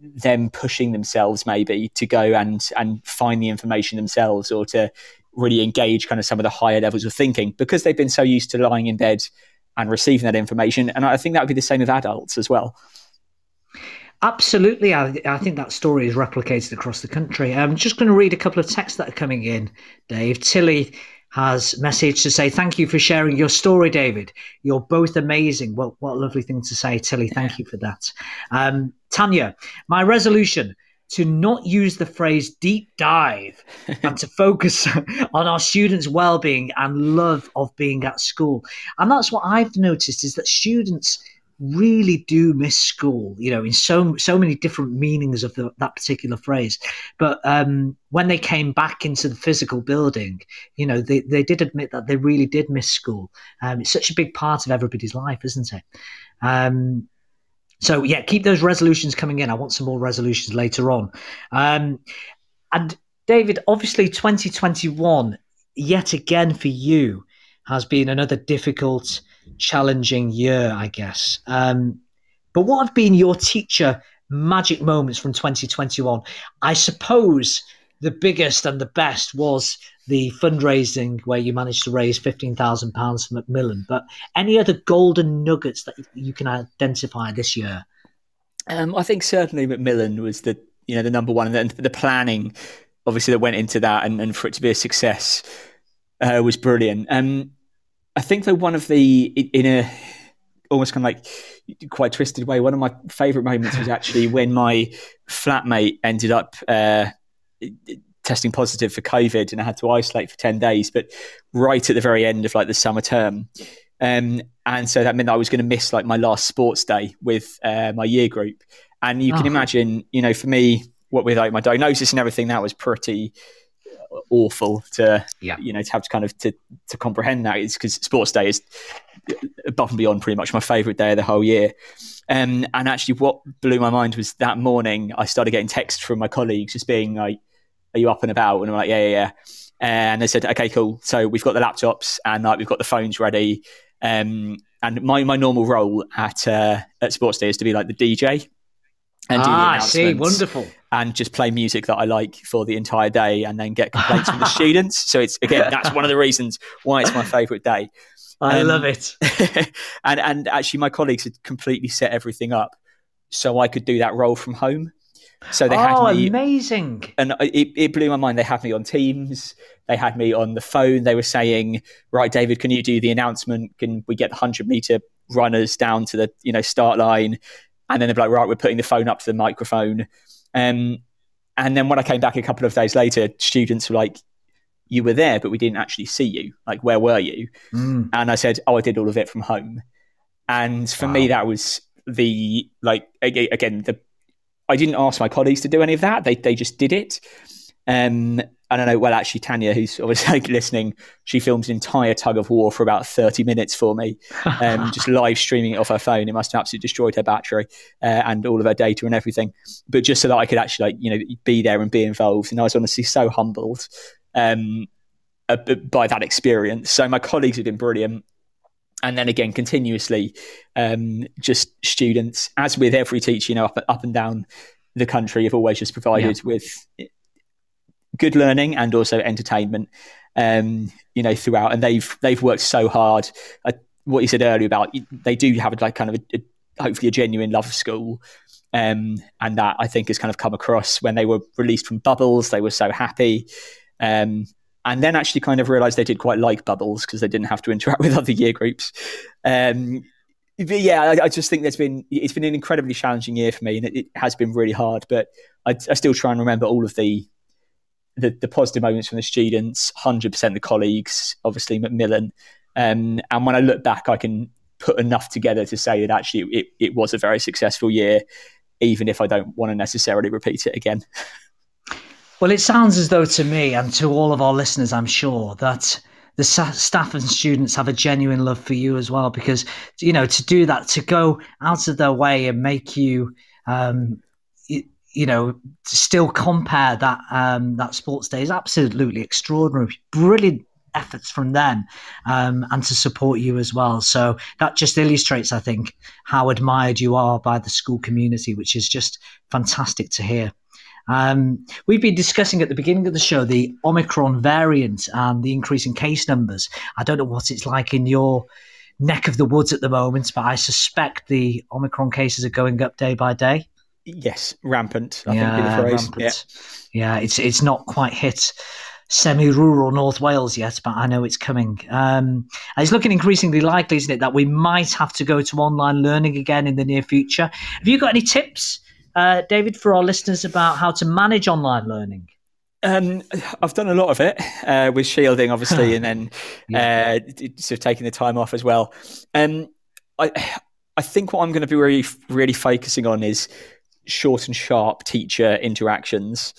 S8: them pushing themselves maybe to go and and find the information themselves or to really engage kind of some of the higher levels of thinking because they've been so used to lying in bed and receiving that information and i think that would be the same with adults as well
S4: Absolutely, I, I, think that story is replicated across the country. I'm just going to read a couple of texts that are coming in. Dave Tilly has message to say thank you for sharing your story, David. You're both amazing. Well, what a lovely thing to say, Tilly. Thank you for that. Um, Tanya, my resolution to not use the phrase deep dive and to focus on our students' well-being and love of being at school. And that's what I've noticed is that students really do miss school you know in so so many different meanings of the, that particular phrase. But um, when they came back into the physical building you know they, they did admit that they really did miss school. Um, it's such a big part of everybody's life isn't it? Um, so yeah keep those resolutions coming in. I want some more resolutions later on. Um, and david obviously 2021 yet again for you has been another difficult challenging year, I guess. Um, but what have been your teacher magic moments from 2021? I suppose the biggest and the best was the fundraising where you managed to raise £15,000 for Macmillan. But any other golden nuggets that you can identify this year?
S8: Um, I think certainly Macmillan was the you know the number one, and the, the planning obviously that went into that, and, and for it to be a success uh, was brilliant. Um, I think though one of the in a almost kind of like quite twisted way, one of my favourite moments was actually when my flatmate ended up uh, testing positive for COVID and I had to isolate for ten days. But right at the very end of like the summer term, um, and so that meant that I was going to miss like my last sports day with uh, my year group. And you can oh. imagine, you know, for me, what with like my diagnosis and everything, that was pretty awful to yeah. you know to have to kind of to to comprehend that is because sports day is above and beyond pretty much my favorite day of the whole year. Um, and actually what blew my mind was that morning i started getting texts from my colleagues just being like are you up and about? And i'm like yeah yeah yeah. And they said okay cool. So we've got the laptops and like we've got the phones ready. Um, and my, my normal role at uh, at sports day is to be like the dj
S4: and ah, I see, wonderful,
S8: and just play music that I like for the entire day, and then get complaints from the students. So it's again, that's one of the reasons why it's my favourite day.
S4: I um, love it.
S8: and and actually, my colleagues had completely set everything up so I could do that role from home. So they
S4: oh,
S8: had me
S4: amazing,
S8: and it, it blew my mind. They had me on Teams. They had me on the phone. They were saying, "Right, David, can you do the announcement? Can we get the hundred meter runners down to the you know start line?" And then they'd be like, right, we're putting the phone up to the microphone. Um, and then when I came back a couple of days later, students were like, you were there, but we didn't actually see you. Like, where were you? Mm. And I said, oh, I did all of it from home. And for wow. me, that was the, like, again, the, I didn't ask my colleagues to do any of that. They, they just did it. Um, I don't know. Well, actually, Tanya, who's obviously listening, she films an entire tug of war for about 30 minutes for me, um, just live streaming it off her phone. It must have absolutely destroyed her battery uh, and all of her data and everything. But just so that I could actually, like, you know, be there and be involved. And I was honestly so humbled um, uh, by that experience. So my colleagues have been brilliant. and then again continuously um, just students as with every teacher you know up, up and down the country have always just provided yeah. with good learning and also entertainment um, you know throughout and they've they've worked so hard uh, what you said earlier about they do have like kind of a, a, hopefully a genuine love of school um, and that I think has kind of come across when they were released from Bubbles they were so happy um, and then actually kind of realized they did quite like bubbles because they didn't have to interact with other year groups. Um, but yeah, I, I, just think there's been it's been an incredibly challenging year for me, and it, it has been really hard. But I, I, still try and remember all of the the, the positive moments from the students, hundred percent the colleagues, obviously Macmillan. Um, and when I look back, I can put enough together to say that actually it, it was a very successful year, even if I don't want to necessarily repeat it again.
S4: Well, it sounds as though to me and to all of our listeners, I'm sure, that the staff and students have a genuine love for you as well. Because, you know, to do that, to go out of their way and make you, um, you, know, still compare that um, that sports day is absolutely extraordinary. Brilliant efforts from them um, and to support you as well. So that just illustrates, I think, how admired you are by the school community, which is just fantastic to hear. Um, we've been discussing at the beginning of the show the Omicron variant and the increase in case numbers. I don't know what it's like in your neck of the woods at the moment, but I suspect the Omicron cases are going up day by day.
S8: Yes, rampant. I yeah, rampant.
S4: Yeah. yeah, it's it's not quite hit semi-rural North Wales yet, but I know it's coming. Um, it's looking increasingly likely, isn't it, that we might have to go to online learning again in the near future. Have you got any tips uh, David, for our listeners about how to manage online learning?
S8: Um, I've done a lot of it uh, with shielding, obviously, and then yeah. uh, sort of taking the time off as well. Um, I, I think what I'm going to be really, really focusing on is short and sharp teacher interactions,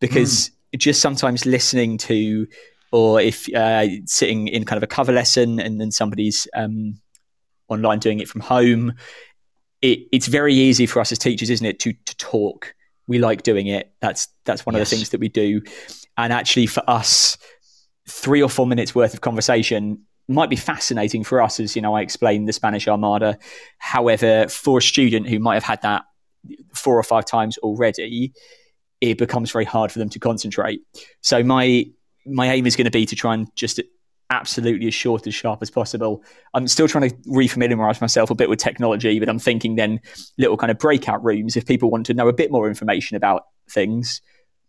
S8: because mm. just sometimes listening to, or if uh, sitting in kind of a cover lesson and then somebody's um, online doing it from home, it, it's very easy for us as teachers, isn't it, to to talk. We like doing it. That's that's one yes. of the things that we do. And actually, for us, three or four minutes worth of conversation might be fascinating for us, as you know, I explained the Spanish Armada. However, for a student who might have had that four or five times already, it becomes very hard for them to concentrate. So my my aim is going to be to try and just absolutely as short as sharp as possible. I'm still trying to refamiliarize myself a bit with technology, but I'm thinking then little kind of breakout rooms if people want to know a bit more information about things,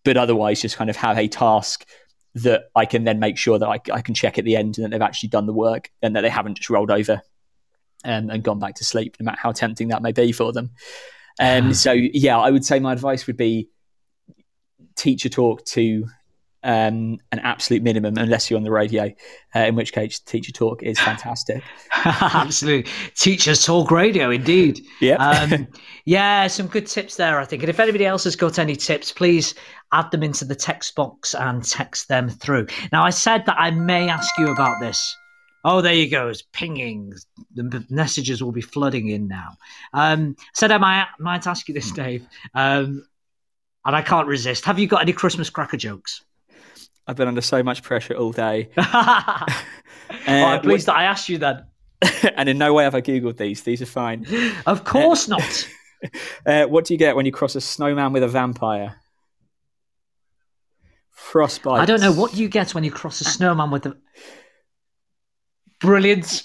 S8: but otherwise just kind of have a task that I can then make sure that I, I can check at the end and that they've actually done the work and that they haven't just rolled over and, and gone back to sleep, no matter how tempting that may be for them. Um, so yeah, I would say my advice would be teacher talk to um, an absolute minimum unless you're on the radio, uh, in which case teacher talk is fantastic.
S4: Absolutely. Teachers talk radio, indeed.
S8: Yeah. um,
S4: yeah, some good tips there, I think. And if anybody else has got any tips, please add them into the text box and text them through. Now, I said that I may ask you about this. Oh, there you go. It's pinging. The messages will be flooding in now. Um, said I might, might ask you this, Dave. Um, and I can't resist. Have you got any Christmas cracker jokes?
S8: I've been under so much pressure all day.
S4: uh, I'm pleased that I asked you that.
S8: and in no way have I Googled these. These are fine.
S4: Of course uh, not.
S8: Uh, what do you get when you cross a snowman with a vampire? Frostbite.
S4: I don't know what you get when you cross a snowman with a. Brilliant.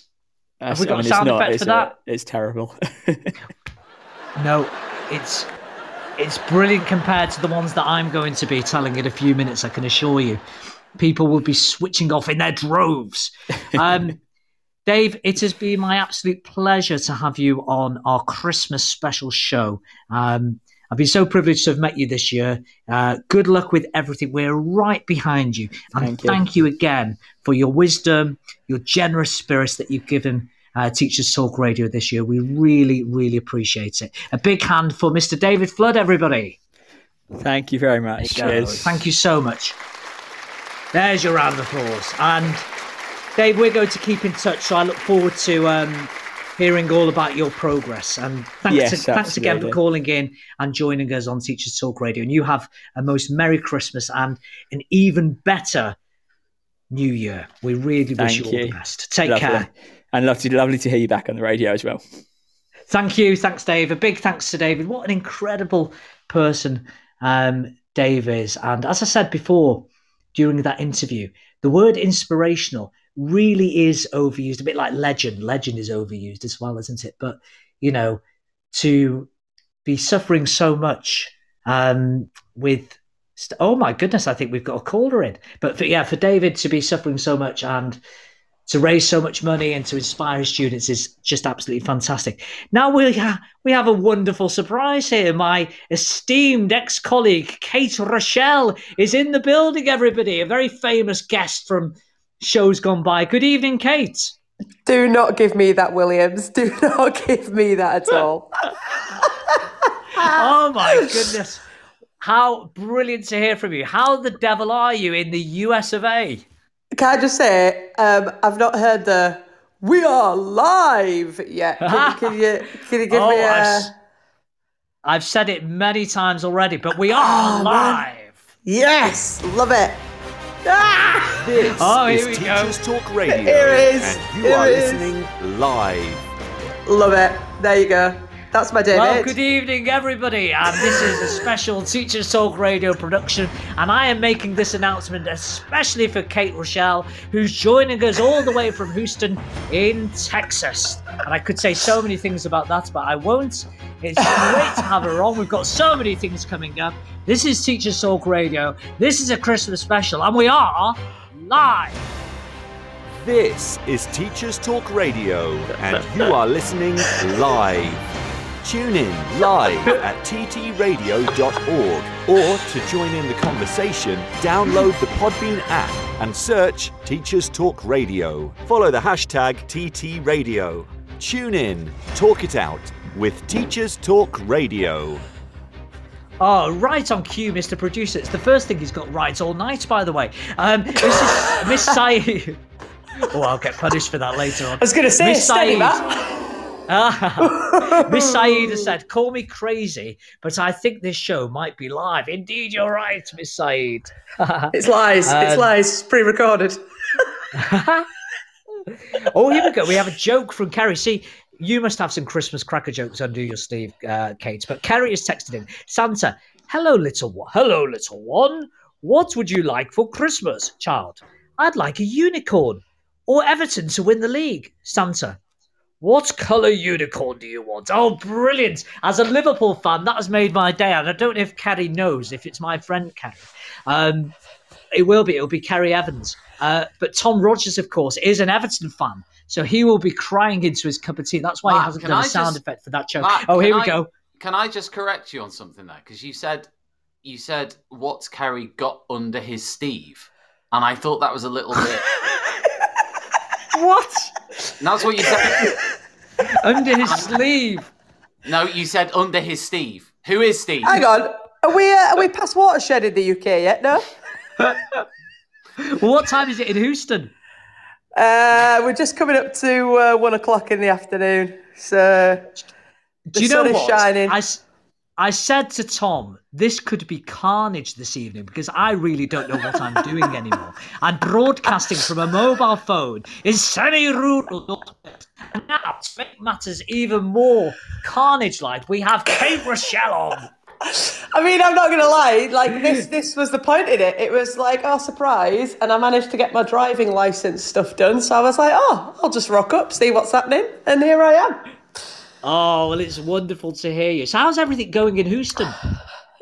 S4: Have we got I mean, a sound not, effect for that?
S8: it's terrible.
S4: no, it's it's brilliant compared to the ones that I'm going to be telling in a few minutes, I can assure you. People will be switching off in their droves. Um, Dave, it has been my absolute pleasure to have you on our Christmas special show. Um, I've been so privileged to have met you this year. Uh, good luck with everything. We're right behind you. And thank you. thank you again for your wisdom, your generous spirits that you've given uh, Teachers Talk Radio this year. We really, really appreciate it. A big hand for Mr. David Flood, everybody.
S8: Thank you very much.
S4: You Thank you so much. There's your round of applause. And Dave, we're going to keep in touch. So I look forward to um, hearing all about your progress. And thanks, yes, to, thanks again for calling in and joining us on Teachers Talk Radio. And you have a most Merry Christmas and an even better New Year. We really wish you all the best. Take Lovely. care.
S8: and lovely, lovely to hear you back on the radio as well.
S4: Thank you. Thanks, Dave. A big thanks to David. What an incredible person um, Dave is. And as I said before during that interview, the word inspirational really is overused, a bit like legend. Legend is overused as well, isn't it? But, you know, to be suffering so much um, with, st- oh my goodness, I think we've got a caller in. But for, yeah, for David to be suffering so much and to raise so much money and to inspire students is just absolutely fantastic. Now we ha- we have a wonderful surprise here. My esteemed ex-colleague Kate Rochelle is in the building. Everybody, a very famous guest from shows gone by. Good evening, Kate.
S9: Do not give me that, Williams. Do not give me that at all.
S4: oh my goodness. How brilliant to hear from you. How the devil are you in the US of A?
S9: Can I just say, um, I've not heard the "We are live" yet. Can, can you can you give
S4: oh,
S9: me a?
S4: I've, I've, said it many times already, but we are oh, live. Man.
S9: Yes, love it. Ah!
S3: This
S4: oh,
S3: is
S4: we
S3: Teachers
S4: go.
S3: Talk Radio,
S9: here it is.
S3: and you
S9: here
S3: are listening live.
S9: Love it. There you go. That's my David.
S4: Well, good evening, everybody, and this is a special Teachers Talk Radio production, and I am making this announcement especially for Kate Rochelle, who's joining us all the way from Houston in Texas. And I could say so many things about that, but I won't. It's great to have her on. We've got so many things coming up. This is Teachers Talk Radio. This is a Christmas special, and we are live.
S3: This is Teachers Talk Radio, and you are listening live. Tune in live at ttradio.org or to join in the conversation, download the Podbean app and search Teachers Talk Radio. Follow the hashtag TTRadio. Tune in, talk it out with Teachers Talk Radio.
S4: Oh, right on cue, Mr. Producer. It's the first thing he's got right all night, by the way. Um, this is Miss Saeed. Oh, I'll get punished for that later on.
S9: I was going to say,
S4: Miss
S9: steady,
S4: Saeed. Ah, Miss Saeed has said, "Call me crazy, but I think this show might be live." Indeed, you're right, Miss Saeed.
S9: It's lies. it's
S4: Um,
S9: lies. It's pre-recorded.
S4: oh, here we go. We have a joke from Kerry. See, you must have some Christmas cracker jokes under your sleeve, uh, Kate. But Kerry has texted in Santa, hello, little one. Hello, little one. What would you like for Christmas, child? I'd like a unicorn or Everton to win the league. Santa, what colour unicorn do you want? Oh, brilliant. As a Liverpool fan, that has made my day. And I don't know if Kerry knows, if it's my friend Kerry. Um, it will be. It'll be Kerry Evans. Uh, but Tom Rogers, of course, is an Everton fan. So he will be crying into his cup of tea. That's why he hasn't
S1: can
S4: done a
S1: I
S4: sound
S1: just-
S4: effect for that joke.
S1: Matt,
S4: oh, here
S1: can
S4: we
S1: I-
S4: go.
S1: Can I just correct you on something there? Because you said you said what's Kerry got under his Steve, and I thought that was a little bit.
S4: What?
S1: That's what you said.
S4: Under his sleeve.
S1: No, you said under his Steve. Who is Steve?
S9: Hang on. Are we uh, are we past watershed in the UK yet? No.
S4: Well, what time is it in Houston?
S9: Uh, we're just coming up to uh, one o'clock in the afternoon. So
S4: Do you know
S9: sun is
S4: what?
S9: shining.
S4: I said to Tom, this could be carnage this evening because I really don't know what I'm doing anymore. And broadcasting from a mobile phone is semi-rural. And now, to make matters even more carnage-like, we have Kate Rochelle on.
S9: I mean, I'm not going to lie. Like this, this was the point in it. It was like, oh, surprise! And I managed to get my driving license stuff done. So I was like, oh, I'll just rock up, see what's happening, and here I am.
S4: Oh, well, it's wonderful to hear you. So how's everything going in Houston?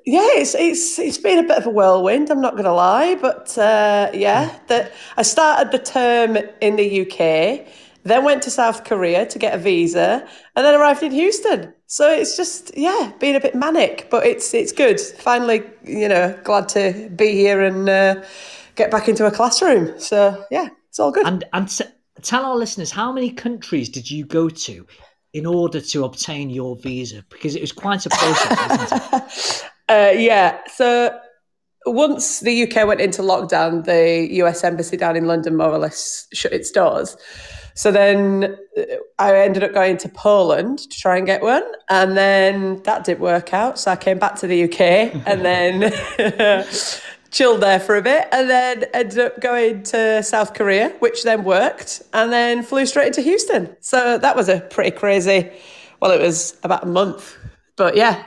S9: Yeah, it's it's it's been a bit of a whirlwind. I'm not going to lie, but uh, yeah, that I started the term in the UK, then went to South Korea to get a visa, and then arrived in Houston. So it's just yeah, being a bit manic, but it's it's good. Finally, you know, glad to be here and uh, get back into a classroom. So yeah, it's all good.
S4: And and t- tell our listeners how many countries did you go to in order to obtain your visa? Because it was quite a process?
S9: Uh, yeah. So once the UK went into lockdown, the US embassy down in London more or less shut its doors. So then uh, I ended up going to Poland to try and get one, and then that didn't work out. So I came back to the UK, and then chilled there for a bit, and then ended up going to South Korea, which then worked, and then flew straight into Houston. So that was a pretty crazy. Well, it was about a month, but yeah,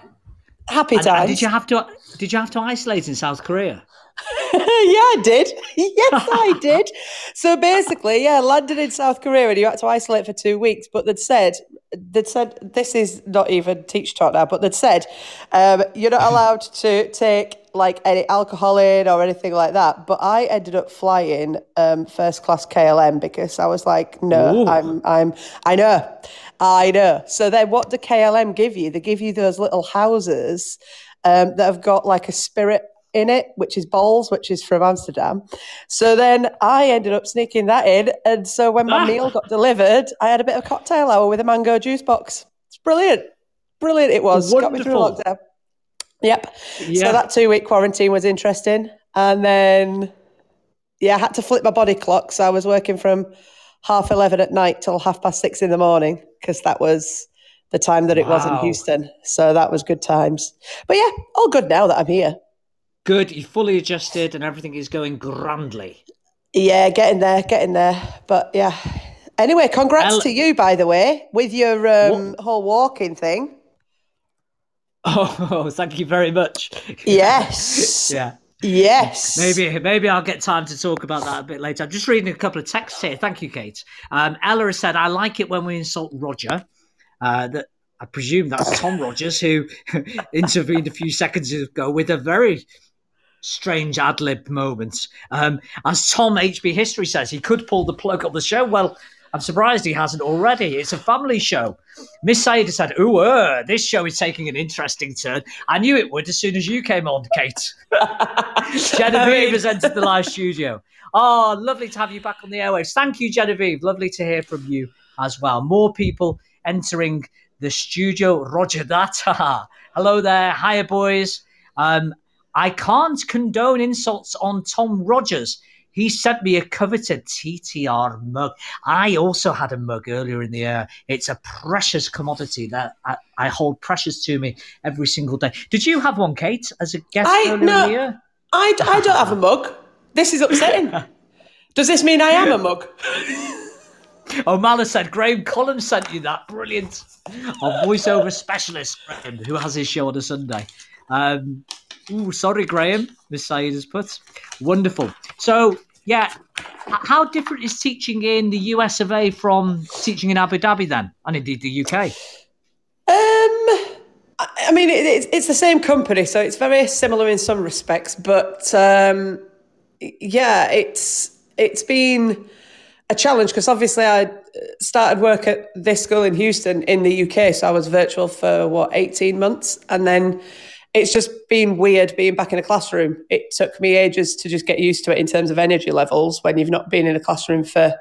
S9: happy
S4: And- and did you have to? Did you have to isolate in South Korea?
S9: yeah, I did. yes, I did. So basically, yeah, landed in South Korea and you had to isolate for two weeks. But they'd said, they'd said, this is not even teach talk now, but they'd said, um, you're not allowed to take like any alcohol in or anything like that. But I ended up flying um, first class KLM because I was like, no,
S4: Ooh.
S9: I'm, I'm, I know, I know. So then, what do KLM give you? They give you those little houses um, that have got like a spirit in it, which is Bols, which is from Amsterdam. So then I ended up sneaking that in. And so when my
S4: Ah.
S9: meal got delivered, I had a bit of cocktail hour with a mango juice box. It's brilliant. Brilliant it was. Got me through
S4: Wonderful.
S9: lockdown. Yep.
S4: Yeah.
S9: So that two week quarantine was interesting. And then, yeah, I had to flip my body clock. So I was working from half 11 at night till half past six in the morning because that was the time that it was in Houston. So that was good times. But yeah, all good now that I'm here.
S4: Good. you're fully adjusted, and everything is going grandly.
S9: Yeah, getting there, getting there. But yeah. Anyway, congrats
S4: El-
S9: to you, by the way, with your um, whole walking thing.
S4: Oh, thank you very much.
S9: Yes.
S4: yeah.
S9: Yes.
S4: Maybe maybe I'll get time to talk about that a bit later. I'm just reading a couple of texts here. Thank you, Kate. Um, Ella has said, "I like it when we insult Roger." Uh, that I presume that's Tom Rogers who intervened a few seconds ago with a very strange ad lib moments. Um, as Tom HB History says, he could pull the plug on the show. Well, I'm surprised he hasn't already. It's a family show. Miss Saida said, Ooh, uh, this show is taking an interesting turn. I knew it would as soon as you came on, Kate. Genevieve has entered the live studio. Oh, lovely to have you back on the airwaves. Thank you, Genevieve. Lovely to hear from you as well. More people entering the studio. Roger that. Hello there. Hiya, boys. Um, I can't condone insults on Tom Rogers. He sent me a coveted TTR mug. I also had a mug earlier in the year. It's a precious commodity that I, I hold precious to me every single day. Did you have one, Kate, as a guest
S9: I-
S4: earlier
S9: no.
S4: in the year?
S9: I, I don't have a mug. This is upsetting. Does this mean I am a mug?
S4: O'Malley said Graham Collins sent you that. Brilliant. Our voiceover specialist, Graham, who has his show on a Sunday. Um, ooh, sorry, Graham, Miss Said has put. Wonderful. So, yeah, how different is teaching in the US of A from teaching in Abu Dhabi then? And indeed the UK?
S9: Um, I mean, it, it's, it's the same company, so it's very similar in some respects. But um, yeah, it's it's been a challenge because obviously I started work at this school in Houston in the UK, so I was virtual for what eighteen months, and then it's just been weird being back in a classroom. It took me ages to just get used to it in terms of energy levels when you've not been in a classroom for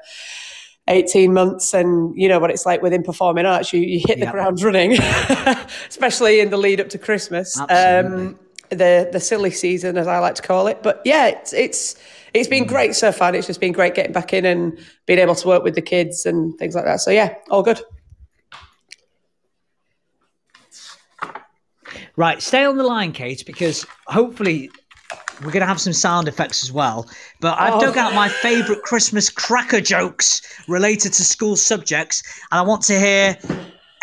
S9: 18 months and you know what it's like within performing arts. You, you hit the ground running especially in the lead up to christmas. Um the the silly season as i like to call it. But yeah it's it's it's been great so far and it's just been great getting back in and being able to work with the kids and things like that. So yeah all good
S4: Right, stay on the line, Kate, because hopefully we're going to have some sound effects as well. But I've
S9: Oh.
S4: dug out my favourite Christmas cracker jokes related to school subjects, and I want to hear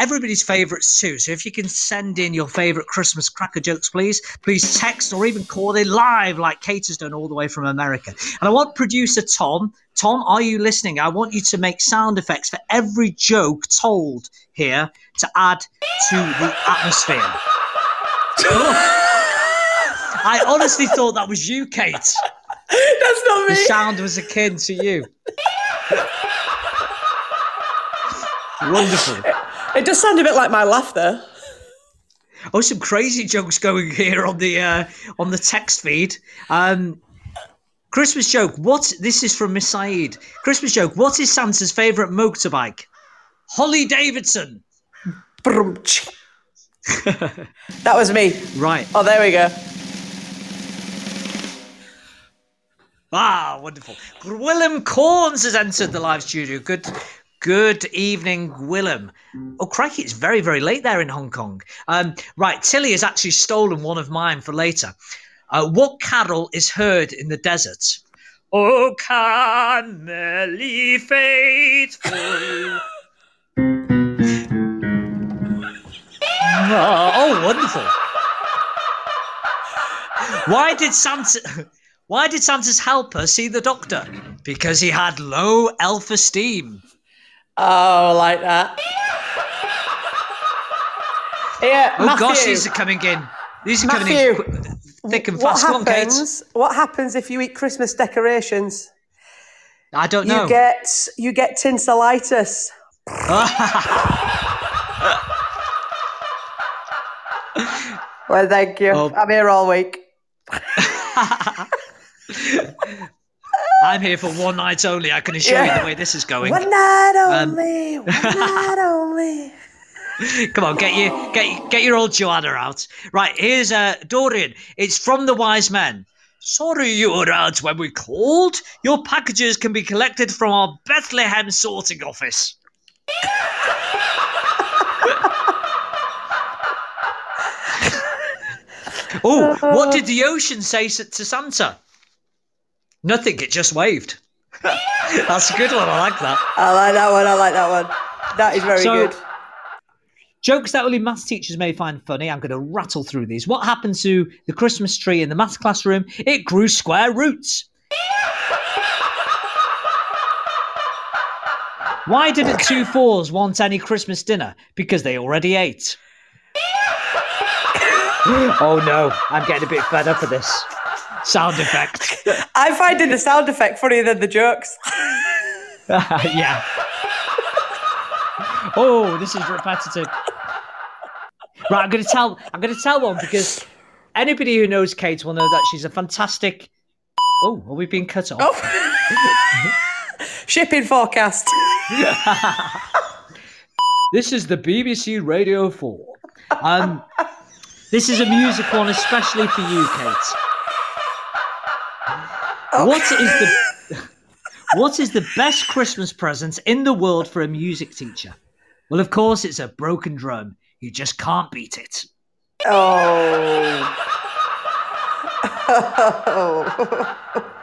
S4: everybody's favourites too. So if you can send in your favourite Christmas cracker jokes, please, please text or even call in live like Kate has done all the way from America. And I want producer Tom. Tom, are you listening? I want you to make sound effects for every joke told here to add to the atmosphere. I honestly thought that was you, Kate.
S9: that's not me.
S4: The sound was akin to you. Wonderful.
S9: it does sound a bit like my laugh though
S4: Oh, some crazy jokes going here on the uh, on the text feed. Um, Christmas joke. What? This is from Miss Saeed. Christmas joke. What is Santa's favourite motorbike? Holly Davidson.
S9: That was me
S4: Right.
S9: oh there we go
S4: Ah, wonderful. Willem Corns has entered the live studio. Good, good evening, Willem. Oh, crikey, it's very, very late there in Hong Kong. Um, right, Tilly has actually stolen one of mine for later. Uh, what carol is heard in the desert? Oh, Camel ye faithful. Oh, oh, wonderful. Why did Santa? Why did Santa's helper see the doctor? Because he had low elf esteem.
S9: Oh, like that. Yeah,
S4: Oh
S9: Matthew.
S4: gosh, these are coming in. These are coming in qu- thick and
S9: what
S4: fast. On, Kate.
S9: happens? What happens if you eat Christmas decorations?
S4: I don't know.
S9: You get you get tinselitis. Well, thank you.
S4: Oh.
S9: I'm here all week.
S4: I'm here for one night only. I can assure you the way this is going.
S9: One night
S4: Um,
S9: only. one night only.
S4: Come on, get your get get your old Joanna out. Right, here's uh Dorian. It's from the wise men. Sorry you were out when we called. Your packages can be collected from our Bethlehem sorting office. Oh, uh, what did the ocean say to Santa? Nothing, it just waved. That's a good one, I like that.
S9: I like that one. I like that one. That is very
S4: So-
S9: good.
S4: Jokes that only maths teachers may find funny. I'm going to rattle through these. What happened to the Christmas tree in the maths classroom? It grew square roots. Why didn't two fours want any Christmas dinner? Because they already ate. Oh no, I'm getting a bit fed up of this. Sound effect.
S9: I'm finding the sound effect funnier than the jokes.
S4: yeah. Oh, this is repetitive. Right, I'm going to tell. I'm going to tell one because anybody who knows Kate will know that she's a fantastic. Oh, are we being cut off?
S9: Shipping forecast.
S4: This is the BBC Radio 4. Um, this is a music one especially for you, Kate. What is the What is the best Christmas present in the world for a music teacher? Well, of course, it's a broken drum. You just can't beat it.
S9: Oh.
S4: Oh,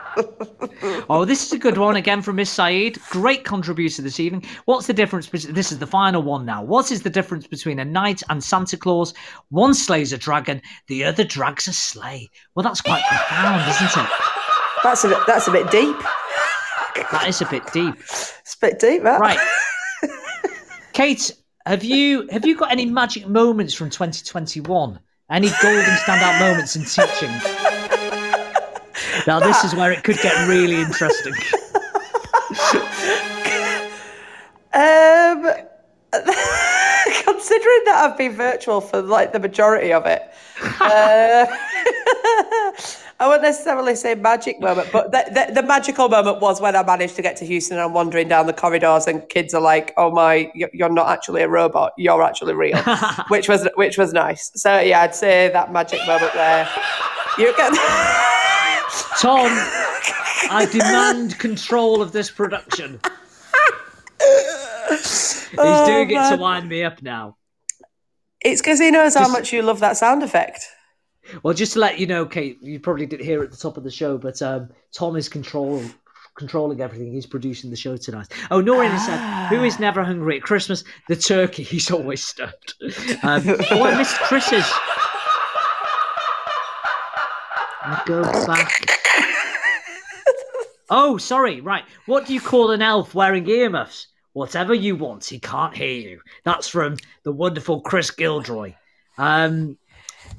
S4: Oh, this is a good one again from Miss Saeed. Great contributor this evening. What's the difference? This is the final one now. What is the difference between a knight and Santa Claus? One slays a dragon, the other drags a sleigh. Well, that's quite profound, isn't it?
S9: That's a bit. That's a bit deep.
S4: That is a bit deep.
S9: It's a bit deep, that.
S4: Right. Kate, have you have you got any magic moments from 2021? Any golden standout moments in teaching? Now this is where it could get really interesting.
S9: Um, considering that I've been virtual for like the majority of it, uh, I wouldn't necessarily say magic moment, but the, the, the magical moment was when I managed to get to Houston and I'm wandering down the corridors and kids are like, "Oh my, you- you're not actually a robot, you're actually real," which was which was nice. So yeah, I'd say that magic moment where you get.
S4: Tom, I demand control of this production. He's doing it to wind me up now.
S9: It's because he knows how much you love that sound effect.
S4: Well, just to let you know, Kate, you probably didn't hear it at the top of the show, but um, Tom is control controlling everything. He's producing the show tonight. Oh, Noreen said, "Who is never hungry at Christmas? The turkey. He's always stuffed." Um, oh, I missed Chris's. I go back. Oh, sorry. Right. What do you call an elf wearing earmuffs? Whatever you want. He can't hear you. That's from the wonderful Chris Gilroy. Um,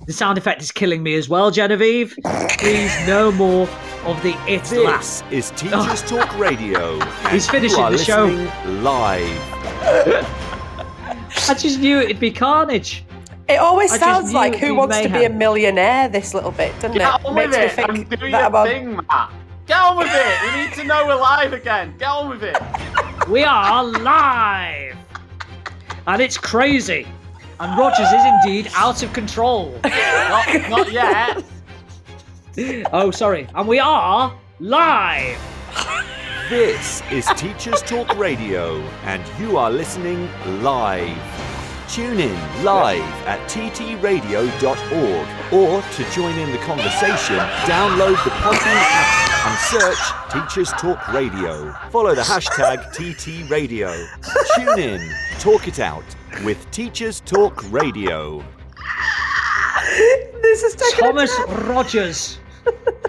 S4: the sound effect is killing me as well, Genevieve. Please, no more of the it laugh.
S3: This is Teachers Talk Radio.
S4: He's finishing the show.
S3: Live.
S4: I just knew it'd be carnage.
S9: It always
S4: I
S9: sounds like who
S4: be
S9: wants to be a millionaire. This little bit, doesn't
S1: Get
S9: it?
S1: on
S9: Makes
S1: with
S9: me
S1: it.
S9: think
S1: I'm doing
S9: that
S1: your
S9: about-
S1: thing, Matt. Get on with it. We need to know we're live again. Get on with it.
S4: We are live! And it's crazy. And Rogers is indeed out of control.
S1: Not, not yet.
S4: Oh, sorry. And we are live!
S3: This is Teachers Talk Radio, and you are listening live. Tune in live at ttradio.org or to join in the conversation, download the Podbean app and search Teachers Talk Radio. Follow the hashtag TTRadio. Tune in, talk it out with Teachers Talk Radio.
S9: This is
S4: Thomas. Rogers.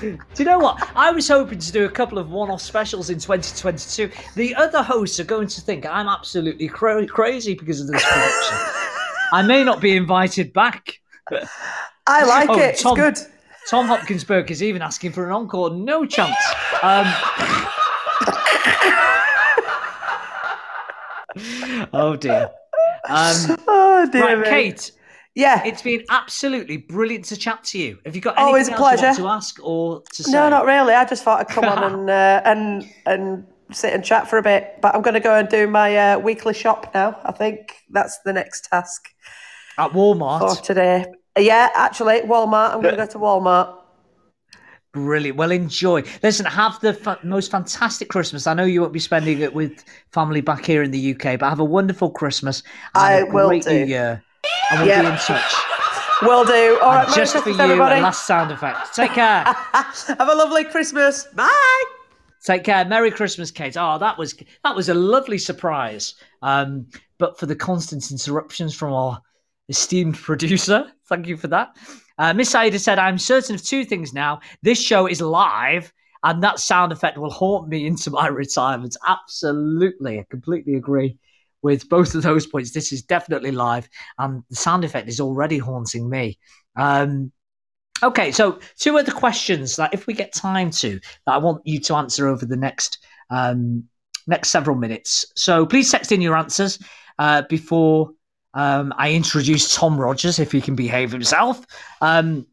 S4: Do you know what? I was hoping to do a couple of one off specials in 2022. The other hosts are going to think I'm absolutely cra- crazy because of this production. I may not be invited back.
S9: I like
S4: Oh,
S9: it. It's
S4: Tom.
S9: good.
S4: Tom Hopkinsburg is even asking for an encore. No chance. Um, oh dear. Um,
S9: Oh dear
S4: right. Kate.
S9: Yeah.
S4: It's been absolutely brilliant to chat to you. Have you got anything
S9: Always a
S4: else you want
S9: pleasure.
S4: to ask or to say?
S9: No, not really. I just thought I'd come on and uh, and and sit and chat for a bit. But I'm going to go and do my uh, weekly shop now. I think that's the next task
S4: At Walmart.
S9: for today. Yeah, actually, Walmart. I'm going to go to Walmart.
S4: Brilliant. Well, enjoy. Listen, have the fa- most fantastic Christmas. I know you won't be spending it with family back here in the UK, but have a wonderful Christmas.
S9: I will
S4: great
S9: do.
S4: New Year. And we'll
S9: Yep.
S4: be in touch.
S9: Will do. All right,
S4: And
S9: Merry
S4: just for you,
S9: everybody.
S4: a last sound effect. Take care.
S9: Have a lovely Christmas. Bye.
S4: Take care. Merry Christmas, Kate. Oh, that was that was a lovely surprise. Um, but for the constant interruptions from our esteemed producer, thank you for that. Uh, Miss Aida said, "I'm certain of two things now. This show is live, and that sound effect will haunt me into my retirement." Absolutely, I completely agree with both of those points. This is definitely live, and the sound effect is already haunting me. Um, Okay, so two other questions that if we get time to, that I want you to answer over the next um, next several minutes. So please text in your answers uh, before um, I introduce Tom Rogers, if he can behave himself. Um,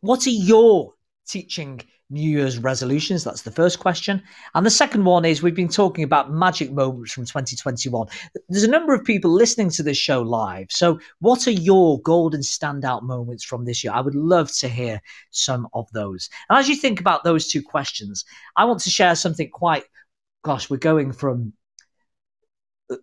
S4: what are your teaching New Year's resolutions? That's the first question. And the second one is we've been talking about magic moments from 2021. There's a number of people listening to this show live. So, what are your golden standout moments from this year? I would love to hear some of those. And as you think about those two questions, I want to share something quite, gosh, we're going from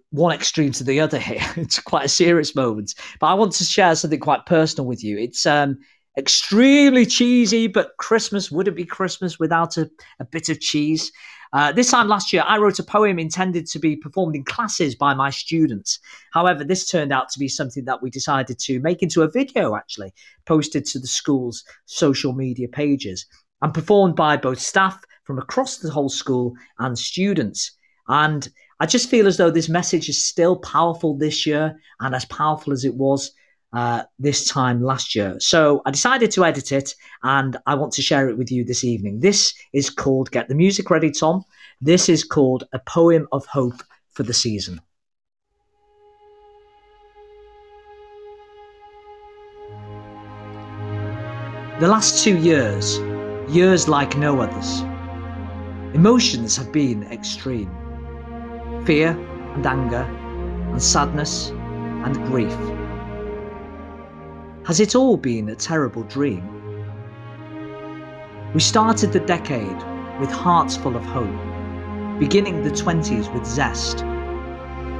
S4: one extreme to the other here. It's quite a serious moment. But I want to share something quite personal with you. It's um, extremely cheesy, but Christmas wouldn't be Christmas without a, a bit of cheese. Uh, this time last year, I wrote a poem intended to be performed in classes by my students. However, this turned out to be something that we decided to make into a video, actually, posted to the school's social media pages and performed by both staff from across the whole school and students. And I just feel as though this message is still powerful this year and as powerful as it was uh, this time last year. So I decided to edit it and I want to share it with you this evening. This is called, get the music ready, Tom. This is called A Poem of Hope for the Season. The last two years, years like no others, emotions have been extreme fear and anger, and sadness and grief. Has it all been a terrible dream? We started the decade with hearts full of hope, beginning the 20s with zest.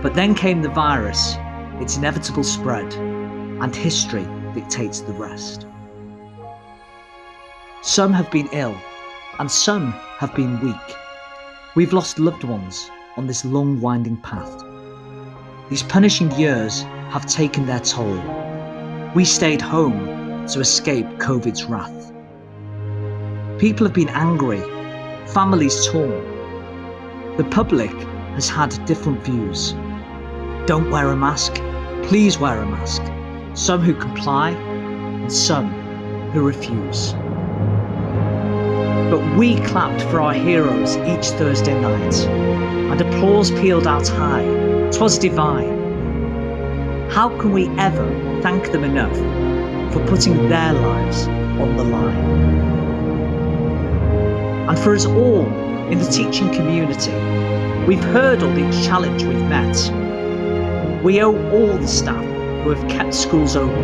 S4: But then came the virus, its inevitable spread, and history dictates the rest. Some have been ill, and some have been weak. We've lost loved ones on this long winding path. These punishing years have taken their toll. We stayed home to escape COVID's wrath. People have been angry, families torn. The public has had different views. Don't wear a mask, please wear a mask. Some who comply, and some who refuse. But we clapped for our heroes each Thursday night, and applause pealed out high. 'Twas divine. How can we ever thank them enough for putting their lives on the line? And for us all in the teaching community, we've hurdled each challenge we've met. We owe all the staff who have kept schools open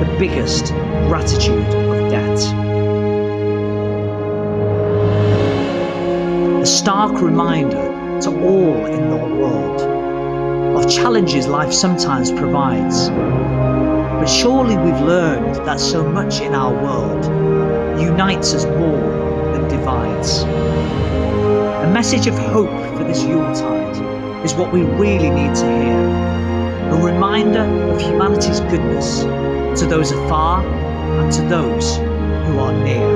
S4: the biggest gratitude of debt. A stark reminder to all in the world challenges life sometimes provides. But surely we've learned that so much in our world unites us more than divides. A message of hope for this Yuletide is what we really need to hear. A reminder of humanity's goodness to those afar and to those who are near.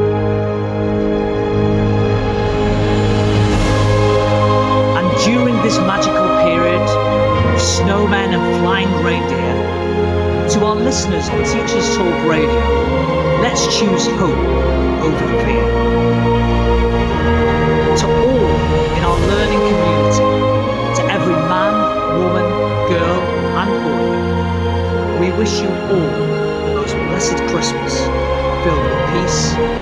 S4: And during this magical period of snowmen and flying reindeer, to our listeners on Teachers Talk Radio, let's choose hope over fear. To all in our learning community, to every man, woman, girl, and boy, we wish you all the most blessed Christmas, filled with peace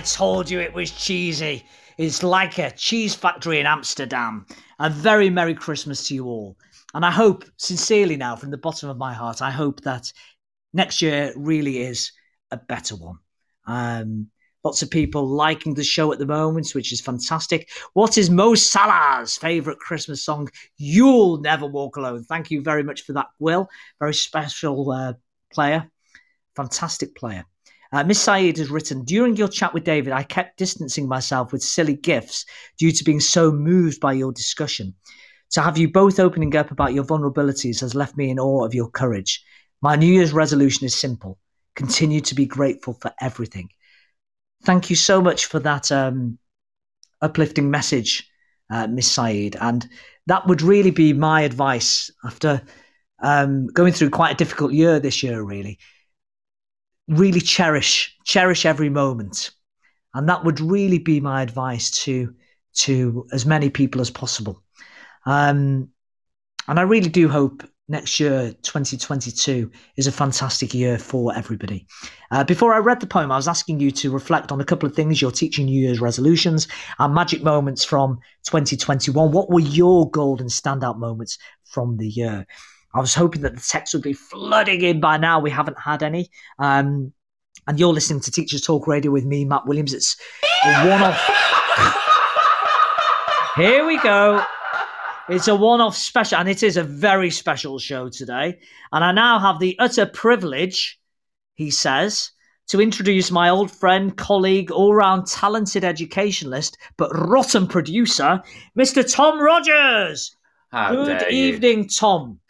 S4: I told you it was cheesy. It's like a cheese factory in Amsterdam. A very Merry Christmas to you all. And I hope, sincerely now, from the bottom of my heart, I hope that next year really is a better one. Um, lots of people liking the show at the moment, which is fantastic. What is Mo Salah's favourite Christmas song? You'll Never Walk Alone. Thank you very much for that, Will. Very special uh, player. Fantastic player. Uh, Miss Saeed has written During your chat with David, I kept distancing myself with silly gifts due to being so moved by your discussion. To have you both opening up about your vulnerabilities has left me in awe of your courage. My New Year's resolution is simple continue to be grateful for everything. Thank you so much for that um, uplifting message, uh, Miss Saeed. And that would really be my advice after um, going through quite a difficult year this year, really really cherish cherish every moment. And that would really be my advice to to as many people as possible. Um, and i really do hope next year 2022 is a fantastic year for everybody. Uh, before i read the poem i was asking you to reflect on a couple of things your teaching new year's resolutions and magic moments from 2021 what were your golden standout moments from the year I was hoping that the text would be flooding in by now. We haven't had any. Um, and you're listening to Teachers Talk Radio with me, Matt Williams. It's a one off. Here we go. It's a one off special, and it is a very special show today. And I now have the utter privilege, he says, to introduce my old friend, colleague, all round talented educationalist, but rotten producer, Mr. Tom Rogers.
S1: How
S4: Good
S1: dare you.
S4: evening, Tom.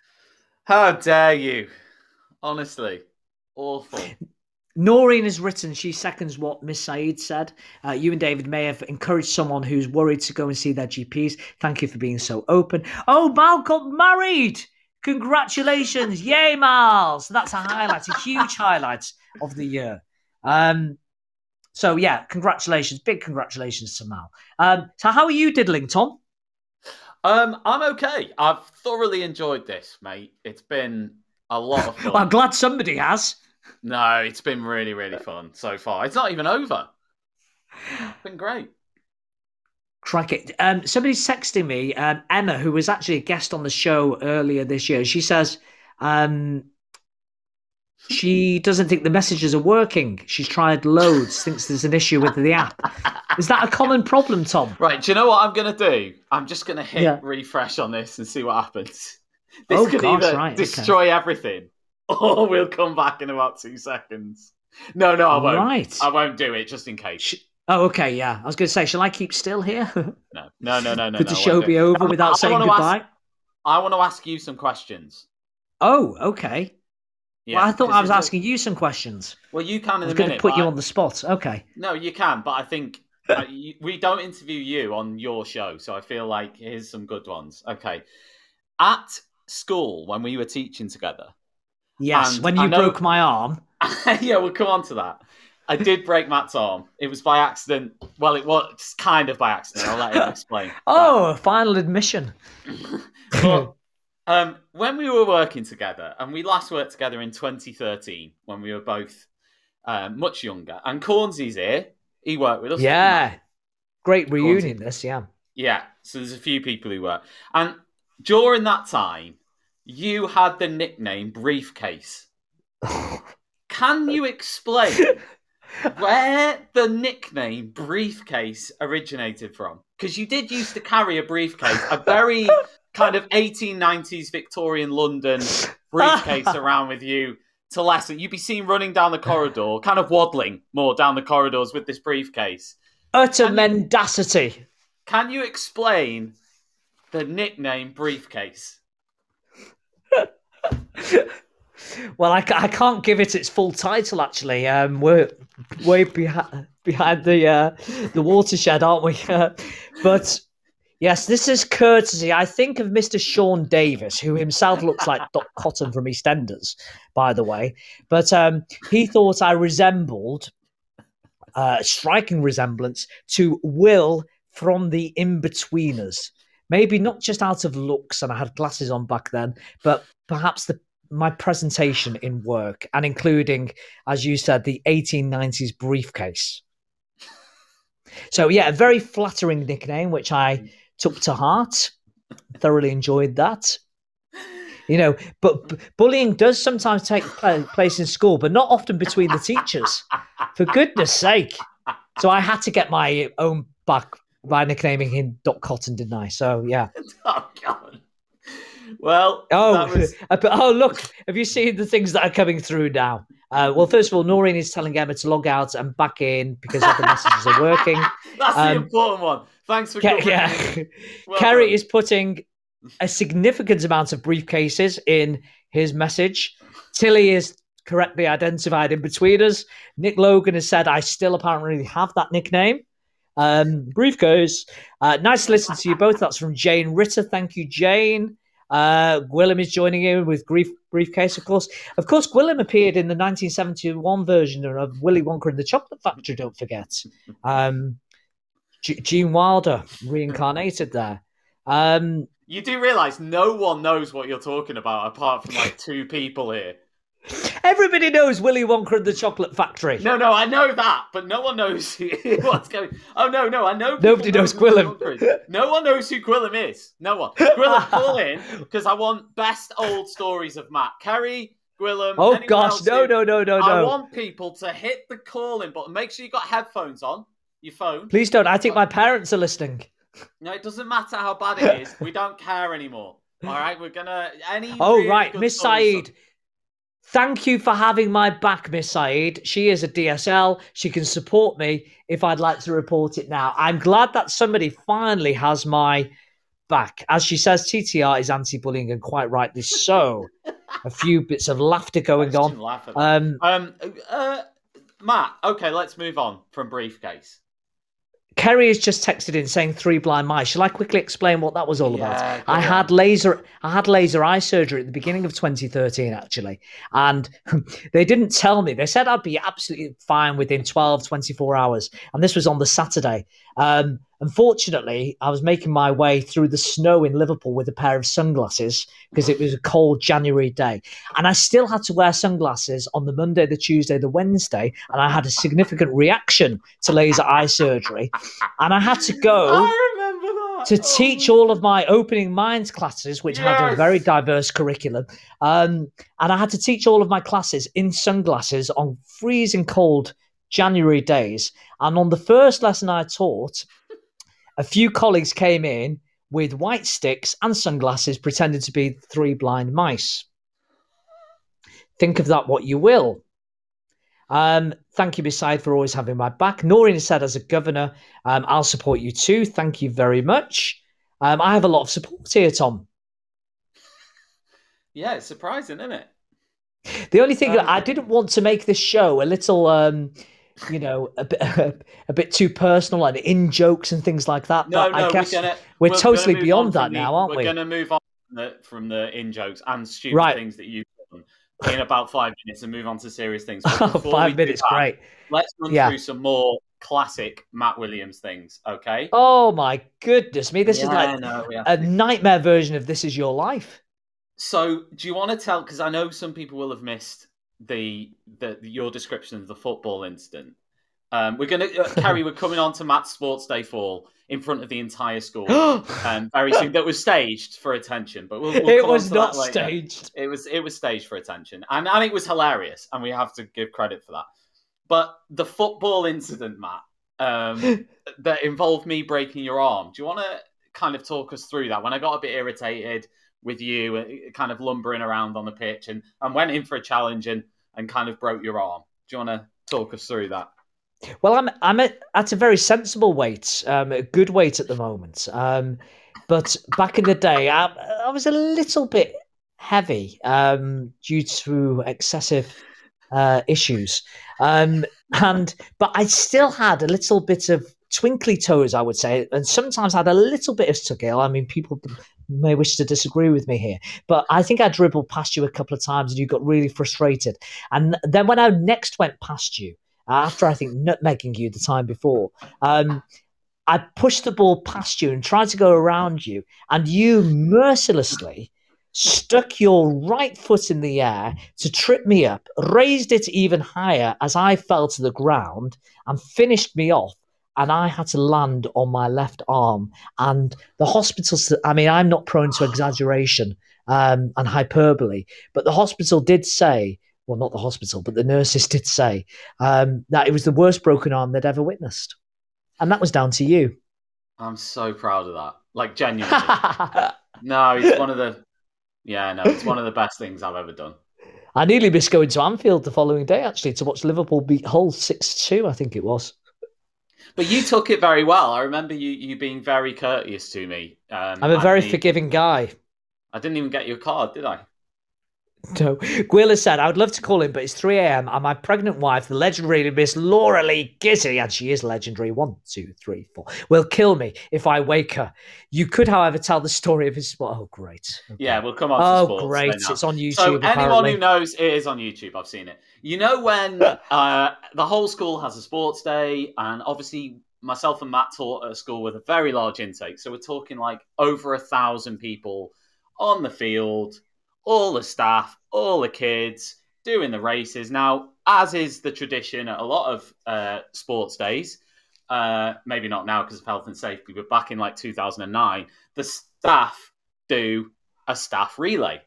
S1: How dare you? Honestly, awful.
S4: Noreen has written, she seconds what Miss Saeed said. Uh, you and David may have encouraged someone who's worried to go and see their GPs. Thank you for being so open. Oh, Mal got married! Congratulations! Yay, Mal! So that's a highlight, a huge highlight of the year. Um, so, yeah, congratulations. Big congratulations to Mal. Um, so, how are you diddling, Tom?
S1: Um, I'm okay. I've thoroughly enjoyed this, mate. It's been a lot of fun.
S4: Well, I'm glad somebody has.
S1: No, it's been really, really fun so far. It's not even over. It's been great.
S4: Crack it. Um, somebody's texting me, um, Emma, who was actually a guest on the show earlier this year. She says um, she doesn't think the messages are working. She's tried loads, thinks there's an issue with the app. Is that a common problem, Tom?
S1: Right, do you know what I'm going to do? I'm just going to hit
S4: Yeah.
S1: refresh on this and see what happens. This
S4: Oh,
S1: could
S4: gosh,
S1: either
S4: right, okay.
S1: destroy everything or we'll come back in about two seconds. No, no, I won't.
S4: Right.
S1: I won't do it just in case.
S4: Oh, okay, yeah. I was going to say, shall I keep still here?
S1: No, no, no, no, no.
S4: Could
S1: no,
S4: the show be over without
S1: I
S4: saying goodbye?
S1: Ask, I want to ask you some questions.
S4: Oh, okay.
S1: Yeah,
S4: well, I thought I was asking you some questions.
S1: Well, you can in
S4: I
S1: in
S4: was
S1: a
S4: going
S1: minute.
S4: to put you
S1: I-
S4: on the spot. Okay.
S1: No, you can, but I think uh, you, we don't interview you on your show, so I feel like here's some good ones. Okay, at school when we were teaching together.
S4: Yes, when you
S1: know-
S4: broke my arm.
S1: yeah, we'll come on to that. I did break Matt's arm. It was by accident. Well, it was kind of by accident. I'll let him explain.
S4: Oh, final admission.
S1: But um, when we were working together, and we last worked together in 2013 when we were both um, much younger, and Cornsy's here. He worked with us.
S4: Yeah. Great reunion, this, yeah.
S1: Yeah, so there's a few people who work. And during that time, you had the nickname Briefcase. Can you explain where the nickname briefcase originated from. Because you did used to carry a briefcase, a very kind of 1890s Victorian London briefcase around with you to lesson. You'd be seen running down the corridor, kind of waddling more down the corridors with this briefcase.
S4: Utter mendacity.
S1: Can you explain the nickname briefcase?
S4: Well, I, I can't give it its full title. Actually, um, we're way behind behind the uh, the watershed, aren't we? but yes, this is courtesy. I think of Mister Sean Davis, who himself looks like Dot Cotton from EastEnders, by the way. But um, he thought I resembled uh, striking resemblance to Will from the In-Betweeners. Maybe not just out of looks, and I had glasses on back then, but perhaps the my presentation in work and including, as you said, the 1890s briefcase. So yeah, a very flattering nickname, which I took to heart. Thoroughly enjoyed that. You know, but b- bullying does sometimes take pla- place in school, but not often between the teachers. For goodness sake! So I had to get my own back by nicknaming him Dot Cotton, didn't I? So yeah.
S1: Oh God. Well,
S4: Oh,
S1: that was
S4: uh, oh, look! Have you seen the things that are coming through now? Uh, well, first of all, Noreen is telling Emma to log out and back in because other messages are working.
S1: that's the
S4: um,
S1: important one. Thanks for
S4: Ke-
S1: covering
S4: yeah.
S1: Well
S4: Kerry
S1: done.
S4: is putting a significant amount of briefcases in his message. Tilly is correctly identified in between us. Nick Logan has said, "I still apparently have that nickname." Um, briefcase. Uh, nice to listen to you both. That's from Jane Ritter. Thank you, Jane. Uh, is joining in with brief, briefcase, of course. Of course, Gwilym appeared in the 1971 version of Willy Wonka and the Chocolate Factory. Don't forget. Um, G- Gene Wilder reincarnated there. Um,
S1: You do realise no one knows what you're talking about apart from like two people here.
S4: Everybody knows Willy Wonka and the Chocolate Factory.
S1: No, no, I know that, but no one knows who- what's going. Oh no, no, I know.
S4: Nobody
S1: know
S4: knows
S1: who Willy
S4: Gwilym.
S1: Wonka is. No one knows who Gwilym is. No one. Gwilym, call in because I want best old stories of Matt. Kerry, Gwilym.
S4: oh gosh, no,
S1: no,
S4: no, no, no,
S1: I want people to hit the calling button. Make sure you got headphones on your phone.
S4: Please don't. I think my parents are listening.
S1: No, it doesn't matter how bad it is. We don't care anymore. All right, we're gonna any.
S4: Oh
S1: really
S4: right, Miss Saeed. Thank you for having my back, Miss Saeed. She is a DSL. She can support me if I'd like to report it now. I'm glad that somebody finally has my back. As she says, TTR is anti-bullying and quite rightly so. a few bits of laughter going on.
S1: laugh.
S4: Um,
S1: Um, uh, Matt. Okay, let's move on from briefcase.
S4: Kerry has just texted in saying three blind mice. Shall I quickly explain what that was all
S1: Yeah,
S4: about? I
S1: on.
S4: had laser I had laser eye surgery at the beginning of 2013 actually. And they didn't tell me. They said I'd be absolutely fine within 12 24 hours. And this was on the Saturday. Um, unfortunately, I was making my way through the snow in Liverpool with a pair of sunglasses because it was a cold January day. And I still had to wear sunglasses on the Monday, the Tuesday, the Wednesday, and I had a significant reaction to laser eye surgery. And I had to go
S1: I remember that
S4: to teach all of my opening minds classes, which had a very diverse curriculum. Um, and I had to teach all of my classes in sunglasses on freezing cold January days. And on the first lesson I taught, a few colleagues came in with white sticks and sunglasses, pretending to be three blind mice. Think of that what you will. Um, thank you, beside, for always having my back. Noreen said, as a governor, um, I'll support you too. Thank you very much. Um, I have a lot of support here, Tom.
S1: Yeah, it's surprising, isn't it?
S4: The only thing
S1: Um,
S4: that I didn't want to make this show a little, um, you know, a bit, a bit too personal and in jokes and things like that.
S1: No,
S4: but
S1: no,
S4: I guess
S1: we're gonna.
S4: we're
S1: we're
S4: totally beyond that
S1: the-
S4: now, aren't
S1: we're
S4: we?
S1: We're going to move on from the, from the in jokes and stupid
S4: Right.
S1: things that you've done in about five minutes and move on to serious things.
S4: Oh,
S1: we
S4: five minutes,
S1: that,
S4: great.
S1: Let's run
S4: Yeah.
S1: through some more classic Matt Williams things, okay?
S4: Oh my goodness me! This is like
S1: no, we
S4: a nightmare version of "This Is Your Life."
S1: So, do you want to tell? Because I know some people will have missed the, the your description of the football incident. Um, we're going to uh, Carrie. We're coming on to Matt's Sports Day fall in front of the entire school um, very soon. That was staged for attention, but we'll, we'll
S4: it was not staged.
S1: It was it was staged for attention, and and it was hilarious, and we have to give credit for that. But the football incident, Matt, um, that involved me breaking your arm. Do you want to kind of talk us through that? When I got a bit irritated with you, uh, kind of lumbering around on the pitch, and, and went in for a challenge and, and kind of broke your arm. Do you want to talk us through that?
S4: Well, I'm I'm at, at a very sensible weight, um, a good weight at the moment. Um, but back in the day, I, I was a little bit heavy um, due to excessive uh, issues, um, and but I still had a little bit of twinkly toes, I would say, and sometimes had a little bit of Tugil. I mean, people may wish to disagree with me here, but I think I dribbled past you a couple of times and you got really frustrated. And then when I next went past you, after I think nutmegging you the time before, um, I pushed the ball past you and tried to go around you, and you mercilessly stuck your right foot in the air to trip me up, raised it even higher as I fell to the ground, and finished me off. And I had to land on my left arm. And the hospital, I mean, I'm not prone to exaggeration um, and hyperbole, but the hospital did say, well, not the hospital, but the nurses did say um, that it was the worst broken arm they'd ever witnessed. And that was down to you.
S1: I'm so proud of that. Like, genuinely. no, it's one of the yeah, no, it's one of the best things I've ever done.
S4: I nearly missed going to Anfield the following day, actually, to watch Liverpool beat Hull 6 2, I think it was.
S1: But you took it very well. I remember you, you being very courteous to me.
S4: Um, I'm a very forgiving guy.
S1: I didn't even get your card, did I?
S4: No. Gwilym said, I would love to call him, but it's 3 a.m. and my pregnant wife, the legendary Miss Laura Lee Gizzy, and she is legendary, one, two, three, four, will kill me if I wake her. You could, however, tell the story of his sport. Oh, great.
S1: Okay. Yeah, we'll come on
S4: Oh,
S1: sports
S4: great. It's on YouTube.
S1: So,
S4: apparently.
S1: anyone who knows, it is on YouTube. I've seen it. You know, when uh, the whole school has a sports day, and obviously, myself and Matt taught at a school with a very large intake. So, we're talking like over a thousand people on the field all the staff, all the kids doing the races. Now, as is the tradition at a lot of uh, sports days, uh, maybe not now because of health and safety, but back in like 2009, the staff do a staff relay.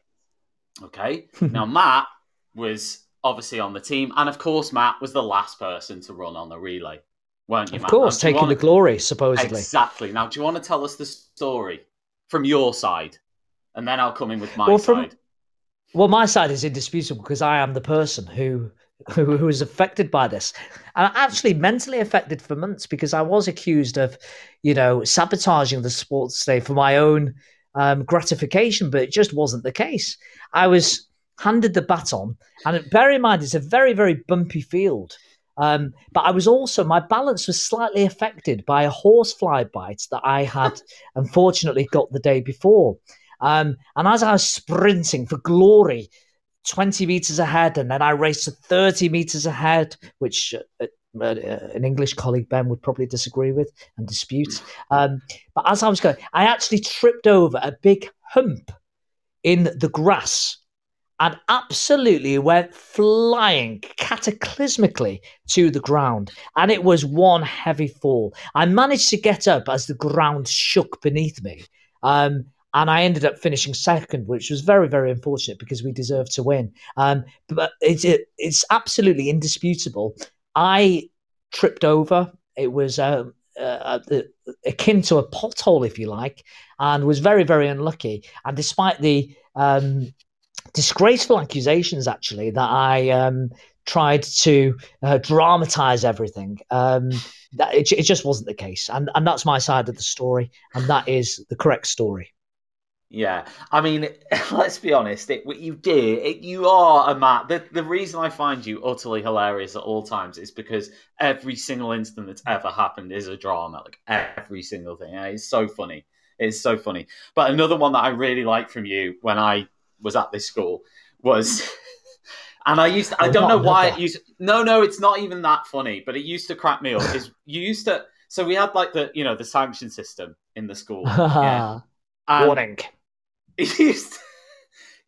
S1: Okay. now, Matt was obviously on the team. And of course, Matt was the last person to run on the relay, weren't you,
S4: Of course,
S1: Now, you
S4: taking
S1: wanna-
S4: the glory, supposedly.
S1: Exactly. Now, do you want to tell us the story from your side? And then I'll come in with my
S4: Well, from-
S1: side.
S4: Well, my side is indisputable because I am the person who who, was affected by this, and actually mentally affected for months because I was accused of, you know, sabotaging the sports day for my own um, gratification, but it just wasn't the case. I was handed the baton, and bear in mind it's a very very bumpy field. Um, but I was also my balance was slightly affected by a horsefly bite that I had unfortunately got the day before. Um, and as I was sprinting for glory, 20 meters ahead, and then I raced to 30 meters ahead, which uh, uh, an English colleague, Ben, would probably disagree with and dispute. Um, but as I was going, I actually tripped over a big hump in the grass and absolutely went flying cataclysmically to the ground. And it was one heavy fall. I managed to get up as the ground shook beneath me. Um, and I ended up finishing second, which was very, very unfortunate because we deserved to win. Um, but it's it, it's absolutely indisputable. I tripped over. It was um, uh, uh, akin to a pothole, if you like, and was very, very unlucky. And despite the um, disgraceful accusations, actually, that I um, tried to uh, dramatize everything. Um, that it, it just wasn't the case, and and that's my side of the story, and that is the correct story.
S1: Yeah, I mean, let's be honest. It, what you did, it, you are a man. The, the reason I find you utterly hilarious at all times is because every single incident that's ever happened is a drama. Like every single thing. It's so funny. It's so funny. But another one that I really liked from you when I was at this school was, and I used, to, I
S4: Oh,
S1: don't know why it used. No, no, it's not even that funny. But it used to crack me up. Is you used to. So we had like the, you know, the sanction system in the school. yeah. And-
S4: Warning.
S1: you used to,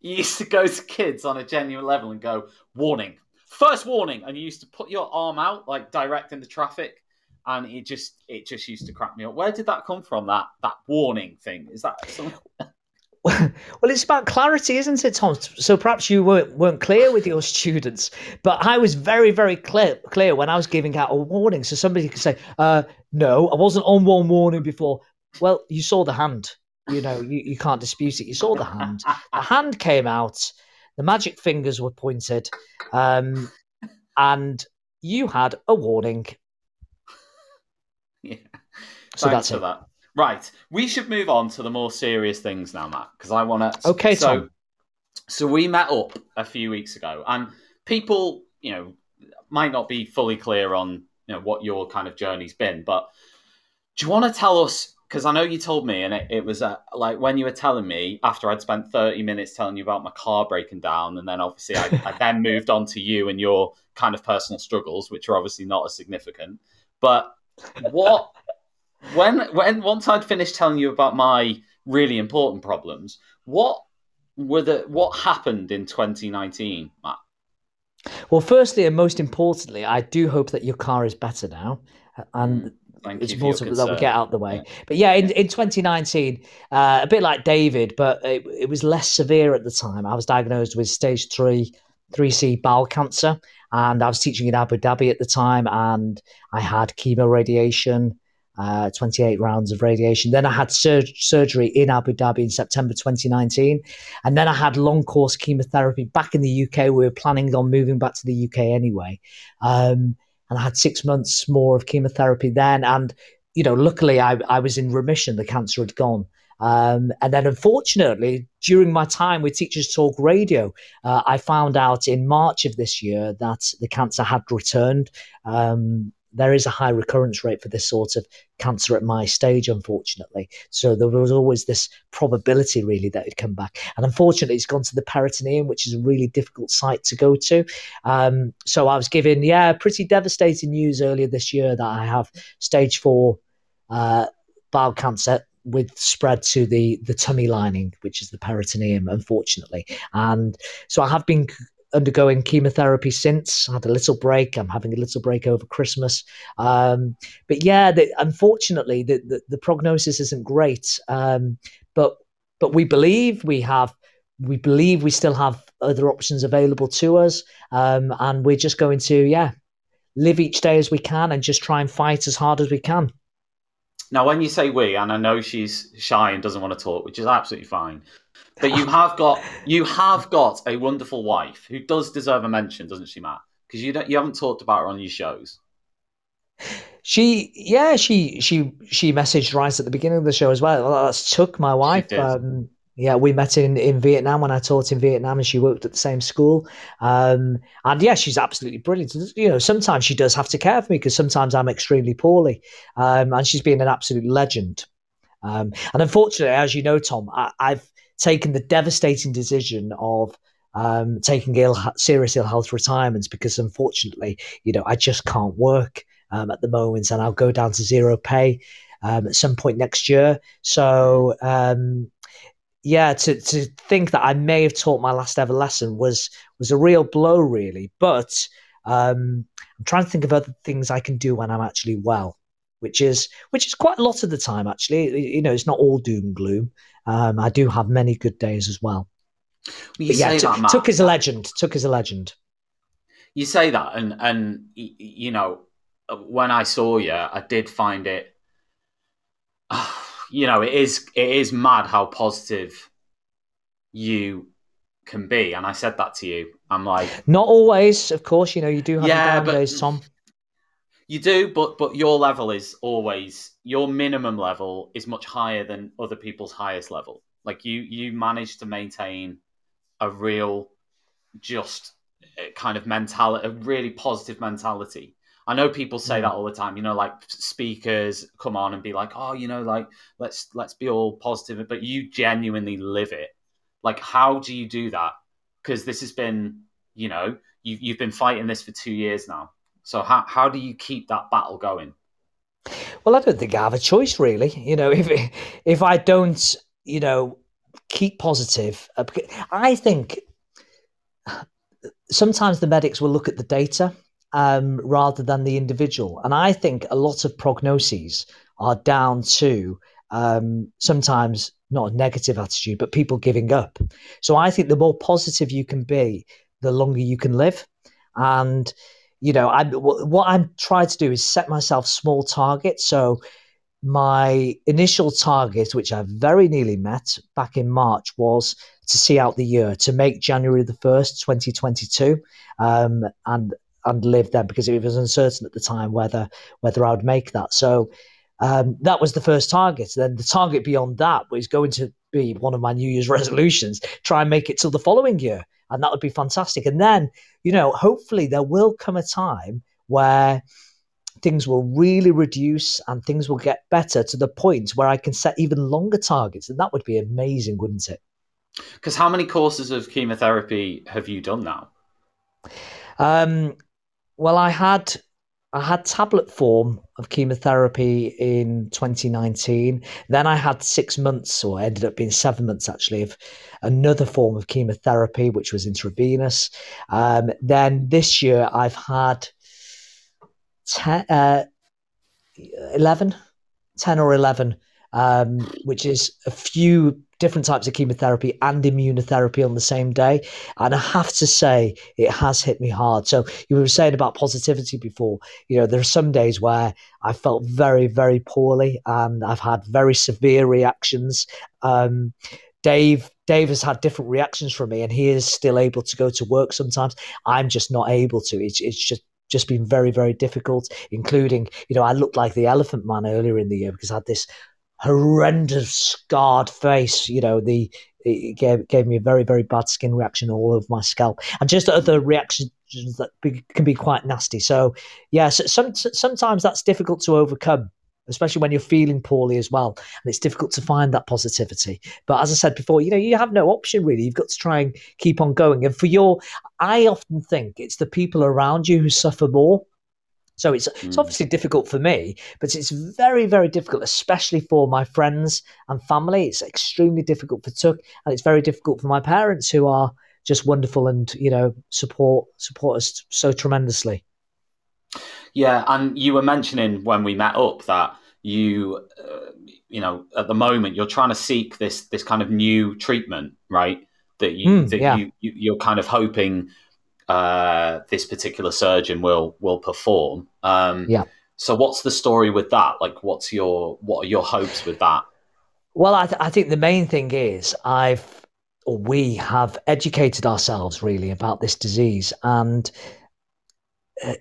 S1: you used to go to kids on a genuine level and go warning first warning and you used to put your arm out like directing the traffic and it just it just used to crack me up where did that come from that that warning thing is that
S4: Well, it's about clarity, isn't it, Tom? So perhaps you weren't weren't clear with your students, but I was very, very clear clear when I was giving out a warning. So somebody could say, uh, "No, I wasn't on one warning before." Well, you saw the hand. You know, you, you can't dispute it. You saw the hand. The hand came out. The magic fingers were pointed, um, and you had a warning.
S1: Yeah.
S4: So
S1: Thanks
S4: that's
S1: for
S4: it.
S1: that. Right, we should move on to the more serious things now, Matt, because I want to.
S4: Okay,
S1: so,
S4: Tom.
S1: So we met up a few weeks ago, and people, you know, might not be fully clear on you know what your kind of journey's been, but do you want to tell us? Because I know you told me, and it, it was uh, like when you were telling me after I'd spent thirty minutes telling you about my car breaking down, and then obviously I, I then moved on to you and your kind of personal struggles, which are obviously not as significant. But what when when once I'd finished telling you about my really important problems, what were the what happened in 2019, Matt?
S4: Well, firstly and most importantly, I do hope that your car is better now, and
S1: Thank
S4: it's important that we get out the way. But yeah, in, in 2019, uh, a bit like David, but it, it was less severe at the time. I was diagnosed with stage three, 3C bowel cancer, and I was teaching in Abu Dhabi at the time, and I had chemo radiation. Uh, 28 rounds of radiation. Then I had sur- surgery in Abu Dhabi in September 2019. And then I had long course chemotherapy back in the UK. We were planning on moving back to the UK anyway. Um, and I had six months more of chemotherapy then. And, you know, luckily I, I was in remission. The cancer had gone. Um, and then, unfortunately, during my time with Teachers Talk Radio, uh, I found out in March of this year that the cancer had returned. Um, there is a high recurrence rate for this sort of cancer at my stage, unfortunately. So there was always this probability, really, that it'd come back. And unfortunately, it's gone to the peritoneum, which is a really difficult site to go to. Um, so I was given, yeah, pretty devastating news earlier this year that I have stage four uh, bowel cancer with spread to the the tummy lining, which is the peritoneum, unfortunately. And so I have been undergoing chemotherapy since. I had a little break. I'm having a little break over Christmas. Um, but yeah, the, unfortunately, the, the, the prognosis isn't great. Um, but but we believe we have. We believe we still have other options available to us, um, and we're just going to, yeah, live each day as we can and just try and fight as hard as we can.
S1: Now, when you say we, and I know she's shy and doesn't want to talk, which is absolutely fine, but you have got you have got a wonderful wife who does deserve a mention, doesn't she, Matt? Because you don't you haven't talked about her on your shows.
S4: She, yeah, she she she messaged right at the beginning of the show as well. that's Chuck, my wife. Um, yeah, we met in, in Vietnam when I taught in Vietnam, and she worked at the same school. Um, and yeah, she's absolutely brilliant. You know, sometimes she does have to care for me because sometimes I'm extremely poorly, um, and she's been an absolute legend. Um, and unfortunately, as you know, Tom, I, I've taken the devastating decision of um, taking ill, serious ill health retirements because unfortunately, you know, I just can't work um, at the moment, and I'll go down to zero pay um, at some point next year. So, um, yeah, to to think that I may have taught my last ever lesson was was a real blow, really. But um, I'm trying to think of other things I can do when I'm actually well, which is which is quite a lot of the time. Actually, you know, it's not all doom and gloom. Um, I do have many good days as well.
S1: You
S4: yeah,
S1: say
S4: T-
S1: that, Matt.
S4: Took is a legend. Took is a legend.
S1: You say that, and and you know, when I saw you, I did find it. You know, it is it is mad how positive you can be, and I said that to you. I'm like,
S4: Not always, of course. You know, you do have
S1: Yeah,
S4: down
S1: but-
S4: days, Tom.
S1: You do, but but your level is always your minimum level is much higher than other people's highest level. Like you you manage to maintain a real just uh, kind of mentality, a really positive mentality. I know people say that all the time, you know, like speakers come on and be like, "Oh, you know, like let's let's be all positive," but you genuinely live it. Like how do you do that? Because this has been, you know, you you've been fighting this for 2 years now. So how how do you keep that battle going?
S4: Well, I don't think I have a choice, really. You know, if if I don't, you know, keep positive, uh, I think sometimes the medics will look at the data um, rather than the individual, and I think a lot of prognoses are down to um, sometimes not a negative attitude, but people giving up. So I think the more positive you can be, the longer you can live. And you know, I what I'm trying to do is set myself small targets. So my initial target, which I very nearly met back in March, was to see out the year, to make January the first, 2022, um, and and live then because it was uncertain at the time whether whether I would make that. So um, that was the first target. Then the target beyond that was going to be one of my New Year's resolutions: try and make it till the following year, and that would be fantastic. And then, you know, hopefully there will come a time where things will really reduce and things will get better to the point where I can set even longer targets, and that would be amazing, wouldn't it?
S1: Because how many courses of chemotherapy have you done now?
S4: Um, well, I had I had tablet form of chemotherapy in 2019. Then I had six months, or ended up being seven months actually, of another form of chemotherapy, which was intravenous. Um, then this year I've had 10, uh, 11, 10 or 11, um, which is a few different types of chemotherapy and immunotherapy on the same day. And I have to say, it has hit me hard. So you were saying about positivity before. You know, there are some days where I felt very, very poorly and I've had very severe reactions. Um, Dave Dave has had different reactions from me, and he is still able to go to work sometimes. I'm just not able to. It's, it's just just been very very difficult including you know i looked like the elephant man earlier in the year because i had this horrendous scarred face. You know, the it gave gave me a very very bad skin reaction all over my scalp, and just other reactions that be, can be quite nasty. So, yeah, so some, sometimes that's difficult to overcome. Especially when you're feeling poorly as well, and it's difficult to find that positivity. But as I said before, you know, you have no option really. You've got to try and keep on going. And for your, I often think it's the people around you who suffer more so it's mm. it's obviously difficult for me, but it's very very difficult, especially for my friends and family. It's extremely difficult for Tuck, and it's very difficult for my parents, who are just wonderful and you know support support us so tremendously.
S1: Yeah, and you were mentioning when we met up that you, uh, you know, at the moment you're trying to seek this this kind of new treatment, right? That you mm, that yeah. you, you you're kind of hoping uh, this particular surgeon will will perform. Um,
S4: yeah.
S1: So what's the story with that? Like, what's your what are your hopes with that?
S4: Well, I, th- I think the main thing is I've or we have educated ourselves really about this disease, and uh,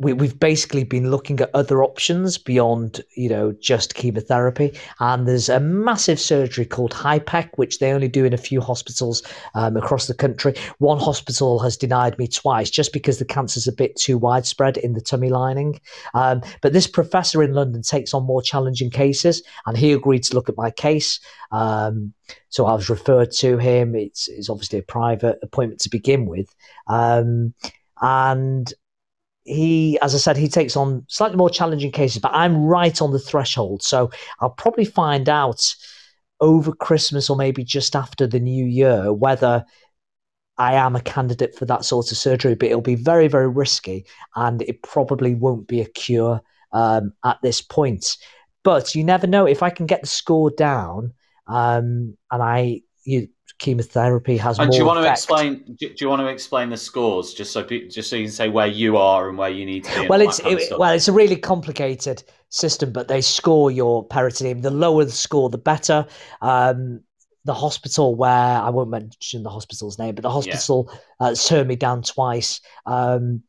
S4: we, we've basically been looking at other options beyond, you know, just chemotherapy. And there's a massive surgery called HIPEC, which they only do in a few hospitals um, across the country. One hospital has denied me twice just because the cancer's a bit too widespread in the tummy lining. Um, but this professor in London takes on more challenging cases, and he agreed to look at my case. Um, so I was referred to him. It's, it's obviously a private appointment to begin with. Um, and he, as I said, he takes on slightly more challenging cases, but I'm right on the threshold. So I'll probably find out over Christmas or maybe just after the new year whether I am a candidate for that sort of surgery, but it'll be very, very risky and it probably won't be a cure um, at this point. But you never know if I can get the score down um, and I you chemotherapy has and
S1: do you
S4: want
S1: effect. to explain do you want to explain the scores just so just so you can say where you are and where you need to be
S4: well it's it, well it's a really complicated system but they score your peritoneum the lower the score the better um, the hospital where I won't mention the hospital's name, but the hospital yeah. uh, turned me down twice. Um,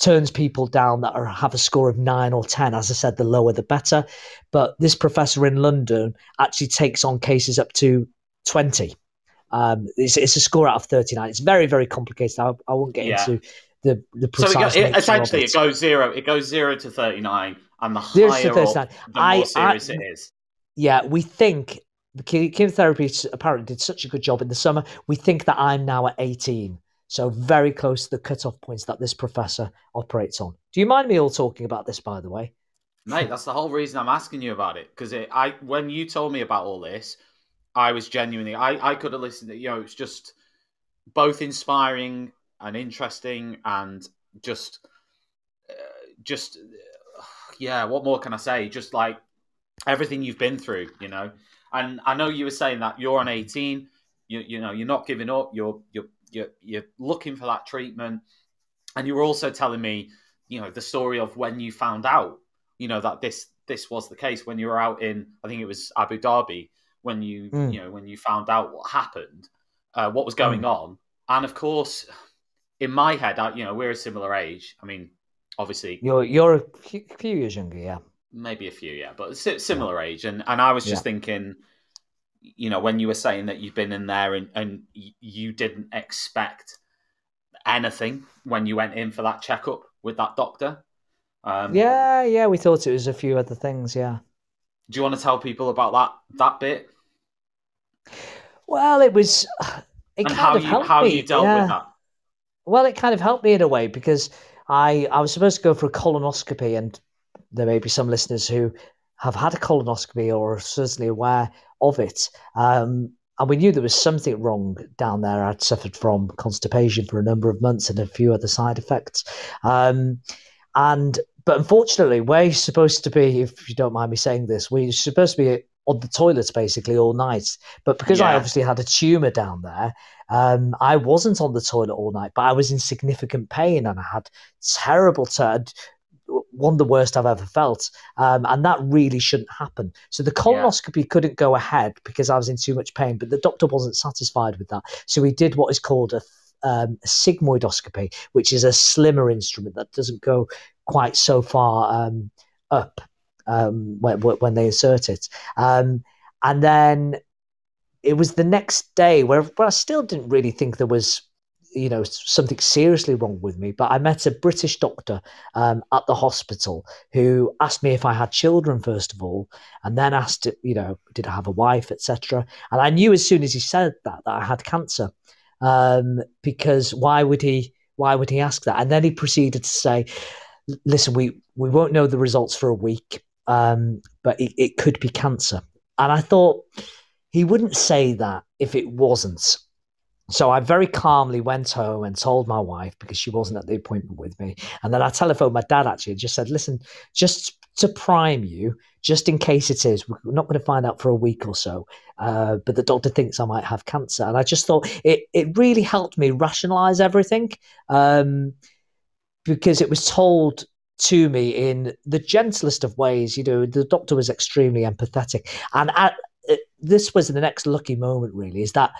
S4: turns people down that are, have a score of nine or ten. As I said, the lower the better. But this professor in London actually takes on cases up to twenty. Um, it's, it's, a score out of 39. It's very, very complicated. I, I won't get yeah. into the, the precise.
S1: So it it, essentially, it. it. goes zero. It goes zero to 39, and the zero higher to up, the I, more serious I, it is.
S4: Yeah, we think the chemotherapy apparently did such a good job in the summer. We think that I'm now at 18. So very close to the cutoff points that this professor operates on. Do you mind me all talking about this, by the way?
S1: Mate, that's the whole reason I'm asking you about it. Because I, when you told me about all this, I was genuinely, I, I could have listened. To, you know, it's just both inspiring and interesting, and just, uh, just, uh, yeah. What more can I say? Just like everything you've been through, you know. And I know you were saying that you're on 18, you you know, you're not giving up, you're you're you're, you're looking for that treatment, and you were also telling me, you know, the story of when you found out, you know, that this this was the case when you were out in, I think it was Abu Dhabi, when you
S4: Mm.
S1: you know when you found out what happened, uh, what was going on, and of course, in my head, I, you know, we're a similar age. I mean, obviously,
S4: You're you're a few, years younger, yeah.
S1: maybe a few, yeah, but si- similar age. And and I was just
S4: Yeah.
S1: thinking, you know, when you were saying that you've been in there and and you didn't expect anything when you went in for that checkup with that doctor. Um,
S4: Yeah, yeah. We thought it was a few other things, yeah.
S1: Do you want to tell people about that that bit
S4: Well, it was. It
S1: and
S4: kind
S1: how
S4: of
S1: you
S4: helped
S1: how
S4: me.
S1: you dealt
S4: yeah.
S1: with that?
S4: Well, it kind of helped me in a way because I I was supposed to go for a colonoscopy, and there may be some listeners who have had a colonoscopy or are certainly aware of it. Um, and we knew there was something wrong down there. I'd suffered from constipation for a number of months and a few other side effects. Um, and but unfortunately, we're supposed to be, if you don't mind me saying this, we're supposed to be on the toilets basically all night. But because I obviously had a tumor down there, um, I wasn't on the toilet all night, but I was in significant pain and I had terrible turd. One of the worst I've ever felt, um, and that really shouldn't happen. So the colonoscopy couldn't go ahead because I was in too much pain, but the doctor wasn't satisfied with that, so he did what is called a, um, sigmoidoscopy, which is a slimmer instrument that doesn't go quite so far um, up um, when, when they insert it. Um, and then it was the next day where, where I still didn't really think there was, you know, something seriously wrong with me. But I met a British doctor um, at the hospital who asked me if I had children first of all, and then asked, you know, did I have a wife, etc. And I knew as soon as he said that that I had cancer, um, because why would he? Why would he ask that? And then he proceeded to say, "Listen, we we won't know the results for a week, um, but it, it could be cancer." And I thought he wouldn't say that if it wasn't. So I very calmly went home and told my wife because she wasn't at the appointment with me. And then I telephoned my dad actually and just said, listen, just to prime you, just in case it is, we're not going to find out for a week or so. Uh, but the doctor thinks I might have cancer. And I just thought it, it really helped me rationalize everything um, because it was told to me in the gentlest of ways. You know, the doctor was extremely empathetic. And at, this was the next lucky moment, really, is that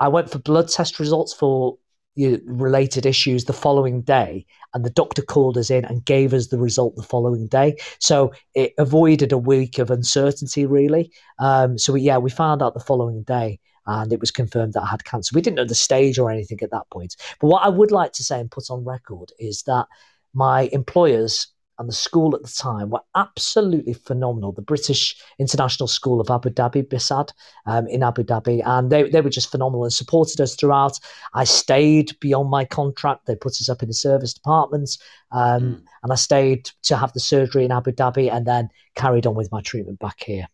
S4: I went for blood test results for related issues the following day, and the doctor called us in and gave us the result the following day. So it avoided a week of uncertainty, really. Um, so we, yeah, we found out the following day. And it was confirmed that I had cancer. We didn't know the stage or anything at that point. But what I would like to say and put on record is that my employers and the school at the time were absolutely phenomenal. The British International School of Abu Dhabi, BISAD, um, in Abu Dhabi, and they, they were just phenomenal and supported us throughout. I stayed beyond my contract. They put us up in the service departments, um, and I stayed to have the surgery in Abu Dhabi and then carried on with my treatment back here.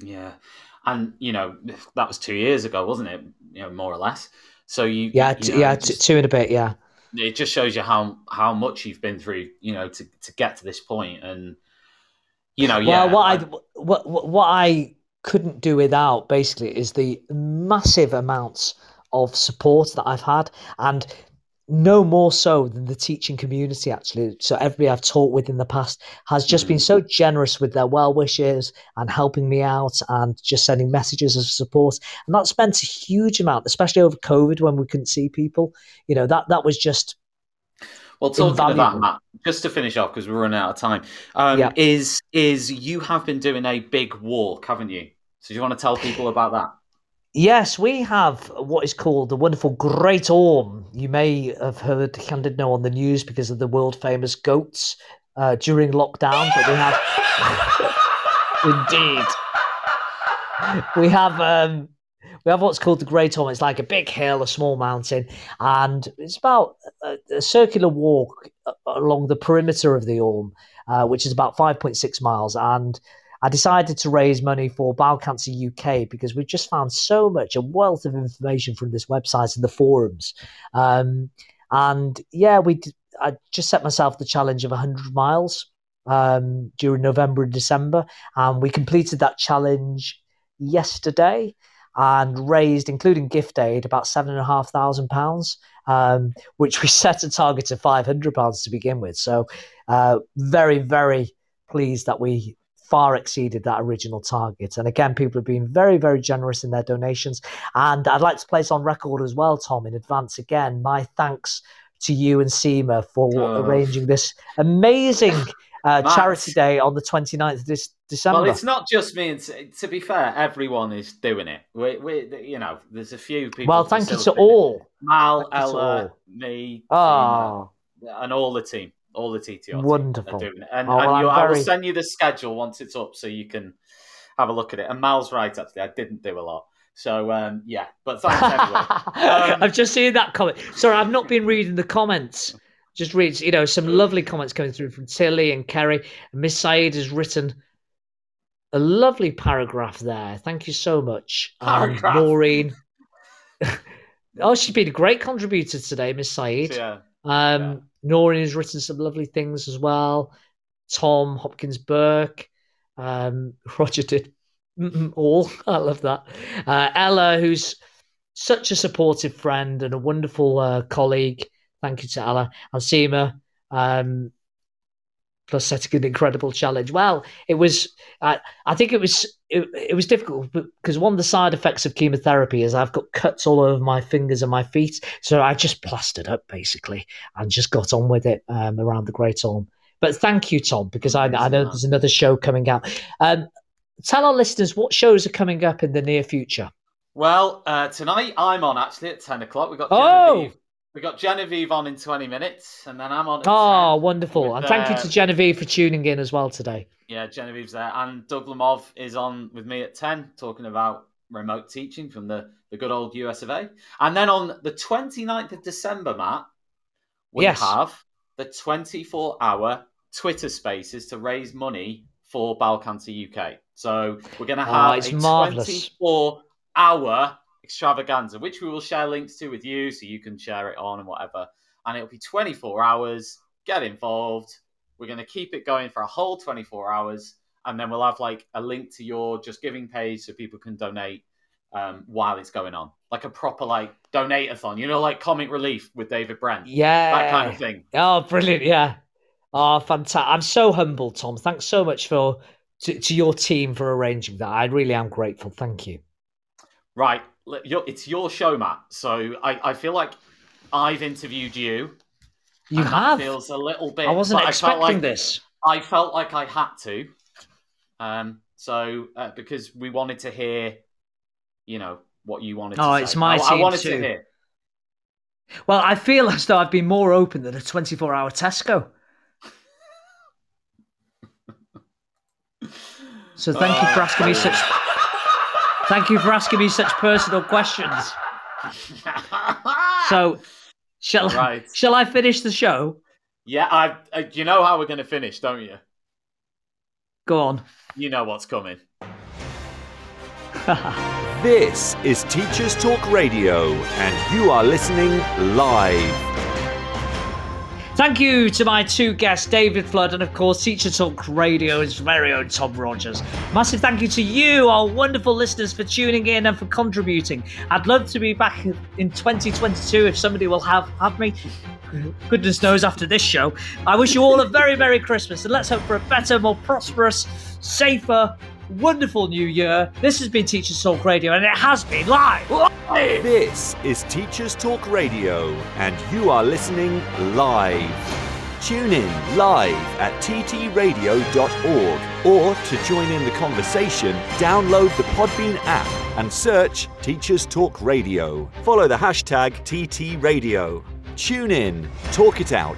S1: Yeah, and you know that was two years ago, wasn't it? You know, more or less. So you,
S4: Yeah,
S1: you know,
S4: yeah,
S1: just-
S4: two and a bit, yeah.
S1: It just shows you how how much you've been through, you know, to to get to this point, and you know, yeah,
S4: Well, what I what what what I couldn't do without basically is the massive amounts of support that I've had, and no more so than the teaching community actually. So everybody I've taught with in the past has just been so generous with their well wishes and helping me out and just sending messages of support. And that spent a huge amount, especially over COVID when we couldn't see people. You know that that was just
S1: Well, talking of that. Matt, just to finish off because we're running out of time, um,
S4: Yeah.
S1: is is you have been doing a big walk, haven't you? So do you want to tell people about that?
S4: Yes, we have what is called the wonderful Great Orme. You may have heard Llandudno on the news because of the world famous goats uh, during lockdown, but we have indeed we have um, we have what's called the Great Orme. It's like a big hill, a small mountain, and it's about a, a circular walk along the perimeter of the Orme, uh, which is about five point six miles, and I decided to raise money for Bowel Cancer UK because we've just found so much, a wealth of information from this website and the forums. Um, and yeah, we I just set myself the challenge of 100 miles. um, during November and December, and we completed that challenge yesterday and raised, including gift aid, about seven and a half thousand pounds, um, which we set a target of five hundred pounds to begin with. So, uh, very, very pleased that we far exceeded that original target. And again, people have been very, very generous in their donations. And I'd like to place on record as well, Tom, in advance again, my thanks to you and Seema for
S1: Oh.
S4: arranging this amazing uh, charity day on the 29th of this December.
S1: Well, it's not just me. And to, be fair, everyone is doing it. We, we, you know, there's a few people.
S4: well, thank you to
S1: it.
S4: all.
S1: Mal,
S4: Thank
S1: Ella,
S4: all.
S1: me,
S4: Oh,
S1: Seema, and all the team, all the TTR
S4: Wonderful.
S1: are doing it. And,
S4: Oh,
S1: and
S4: I'm
S1: I will send you the schedule once it's up so you can have a look at it. And Mal's right, actually. I didn't do a lot. So, um, yeah, but thanks anyway. Um,
S4: I've just seen that comment. Sorry, I've not been reading the comments. Just read, you know, some lovely comments coming through from Tilly and Kerry. Miss Said has written a lovely paragraph there. Thank you so much.
S1: Paragraph.
S4: Maureen. oh, she's been a great contributor today, Miss Said.
S1: yeah.
S4: Um, Noreen has written some lovely things as well. Tom Hopkins Burke, um, Roger did all. I love that. Uh, Ella, who's such a supportive friend and a wonderful uh, colleague. Thank you to Ella and Seema. Um, plus setting an incredible challenge. Well, it was. Uh, I think it was. It, it was difficult because one of the side effects of chemotherapy is I've got cuts all over my fingers and my feet, so I just plastered up basically and just got on with it um, around the Great Orme. But thank you, Tom, because I, I know there's another show coming out. Um, tell our listeners what shows are coming up in the near future.
S1: Well, uh, tonight I'm on actually at 10 o'clock. We've got
S4: Oh!
S1: Genevieve. We got Genevieve on in 20 minutes, and then I'm on at
S4: Oh,
S1: 10
S4: wonderful. And thank you to Genevieve for tuning in as well today.
S1: Yeah, Genevieve's there. And Doug Lemov is on with me at 10, talking about remote teaching from the, the good old US of A. And then on the 29th of December, Matt, we
S4: Yes.
S1: have the 24 hour Twitter spaces to raise money for Bowel Cancer UK. So we're going to
S4: Oh, ah,
S1: have
S4: it's
S1: a
S4: marvellous.
S1: 24 hour extravaganza, which we will share links to with you so you can share it on and whatever. And it'll be 24 hours. Get involved. We're going to keep it going for a whole 24 hours. And then we'll have like a link to your Just Giving page so people can donate um, while it's going on. Like a proper like donate-a-thon, you know, like comic relief with David Brent.
S4: Yeah.
S1: That kind of thing.
S4: Oh, brilliant. Yeah. Oh, fantastic. I'm so humbled, Tom. Thanks so much for to, to your team for arranging that. I really am grateful. Thank you.
S1: Right. It's your show, Matt. So I, I feel like I've interviewed you.
S4: You have.
S1: feels a little bit.
S4: I wasn't expecting
S1: felt like,
S4: this.
S1: I felt like I had to. Um. So uh, because we wanted to hear, you know, what you wanted. to
S4: Oh,
S1: say.
S4: it's my
S1: I, I
S4: team
S1: wanted
S4: too.
S1: to hear.
S4: Well, I feel as though I've been more open than a 24 hour Tesco. So thank you for asking me such. Thank you for asking me such personal questions. So, shall
S1: Right.
S4: shall I finish the show?
S1: Yeah, I. Uh, you know how we're going to finish, don't you?
S4: Go on.
S1: You know what's coming.
S3: This is Teachers Talk Radio, and you are listening live.
S4: Thank you to my two guests, David Flood and, of course, Teacher Talk Radio's very own Tom Rogers. Massive thank you to you, our wonderful listeners, for tuning in and for contributing. I'd love to be back in 2022 if somebody will have, have me. Goodness knows after this show. I wish you all a very Merry Christmas and let's hope for a better, more prosperous, safer, wonderful new year. This has been Teachers Talk Radio and it has been live.
S3: This is Teachers Talk Radio, and you are listening live. Tune in live at ttradio.org or to join in the conversation, download the Podbean app and search Teachers Talk Radio. Follow the hashtag TTRadio. Tune in, talk it out,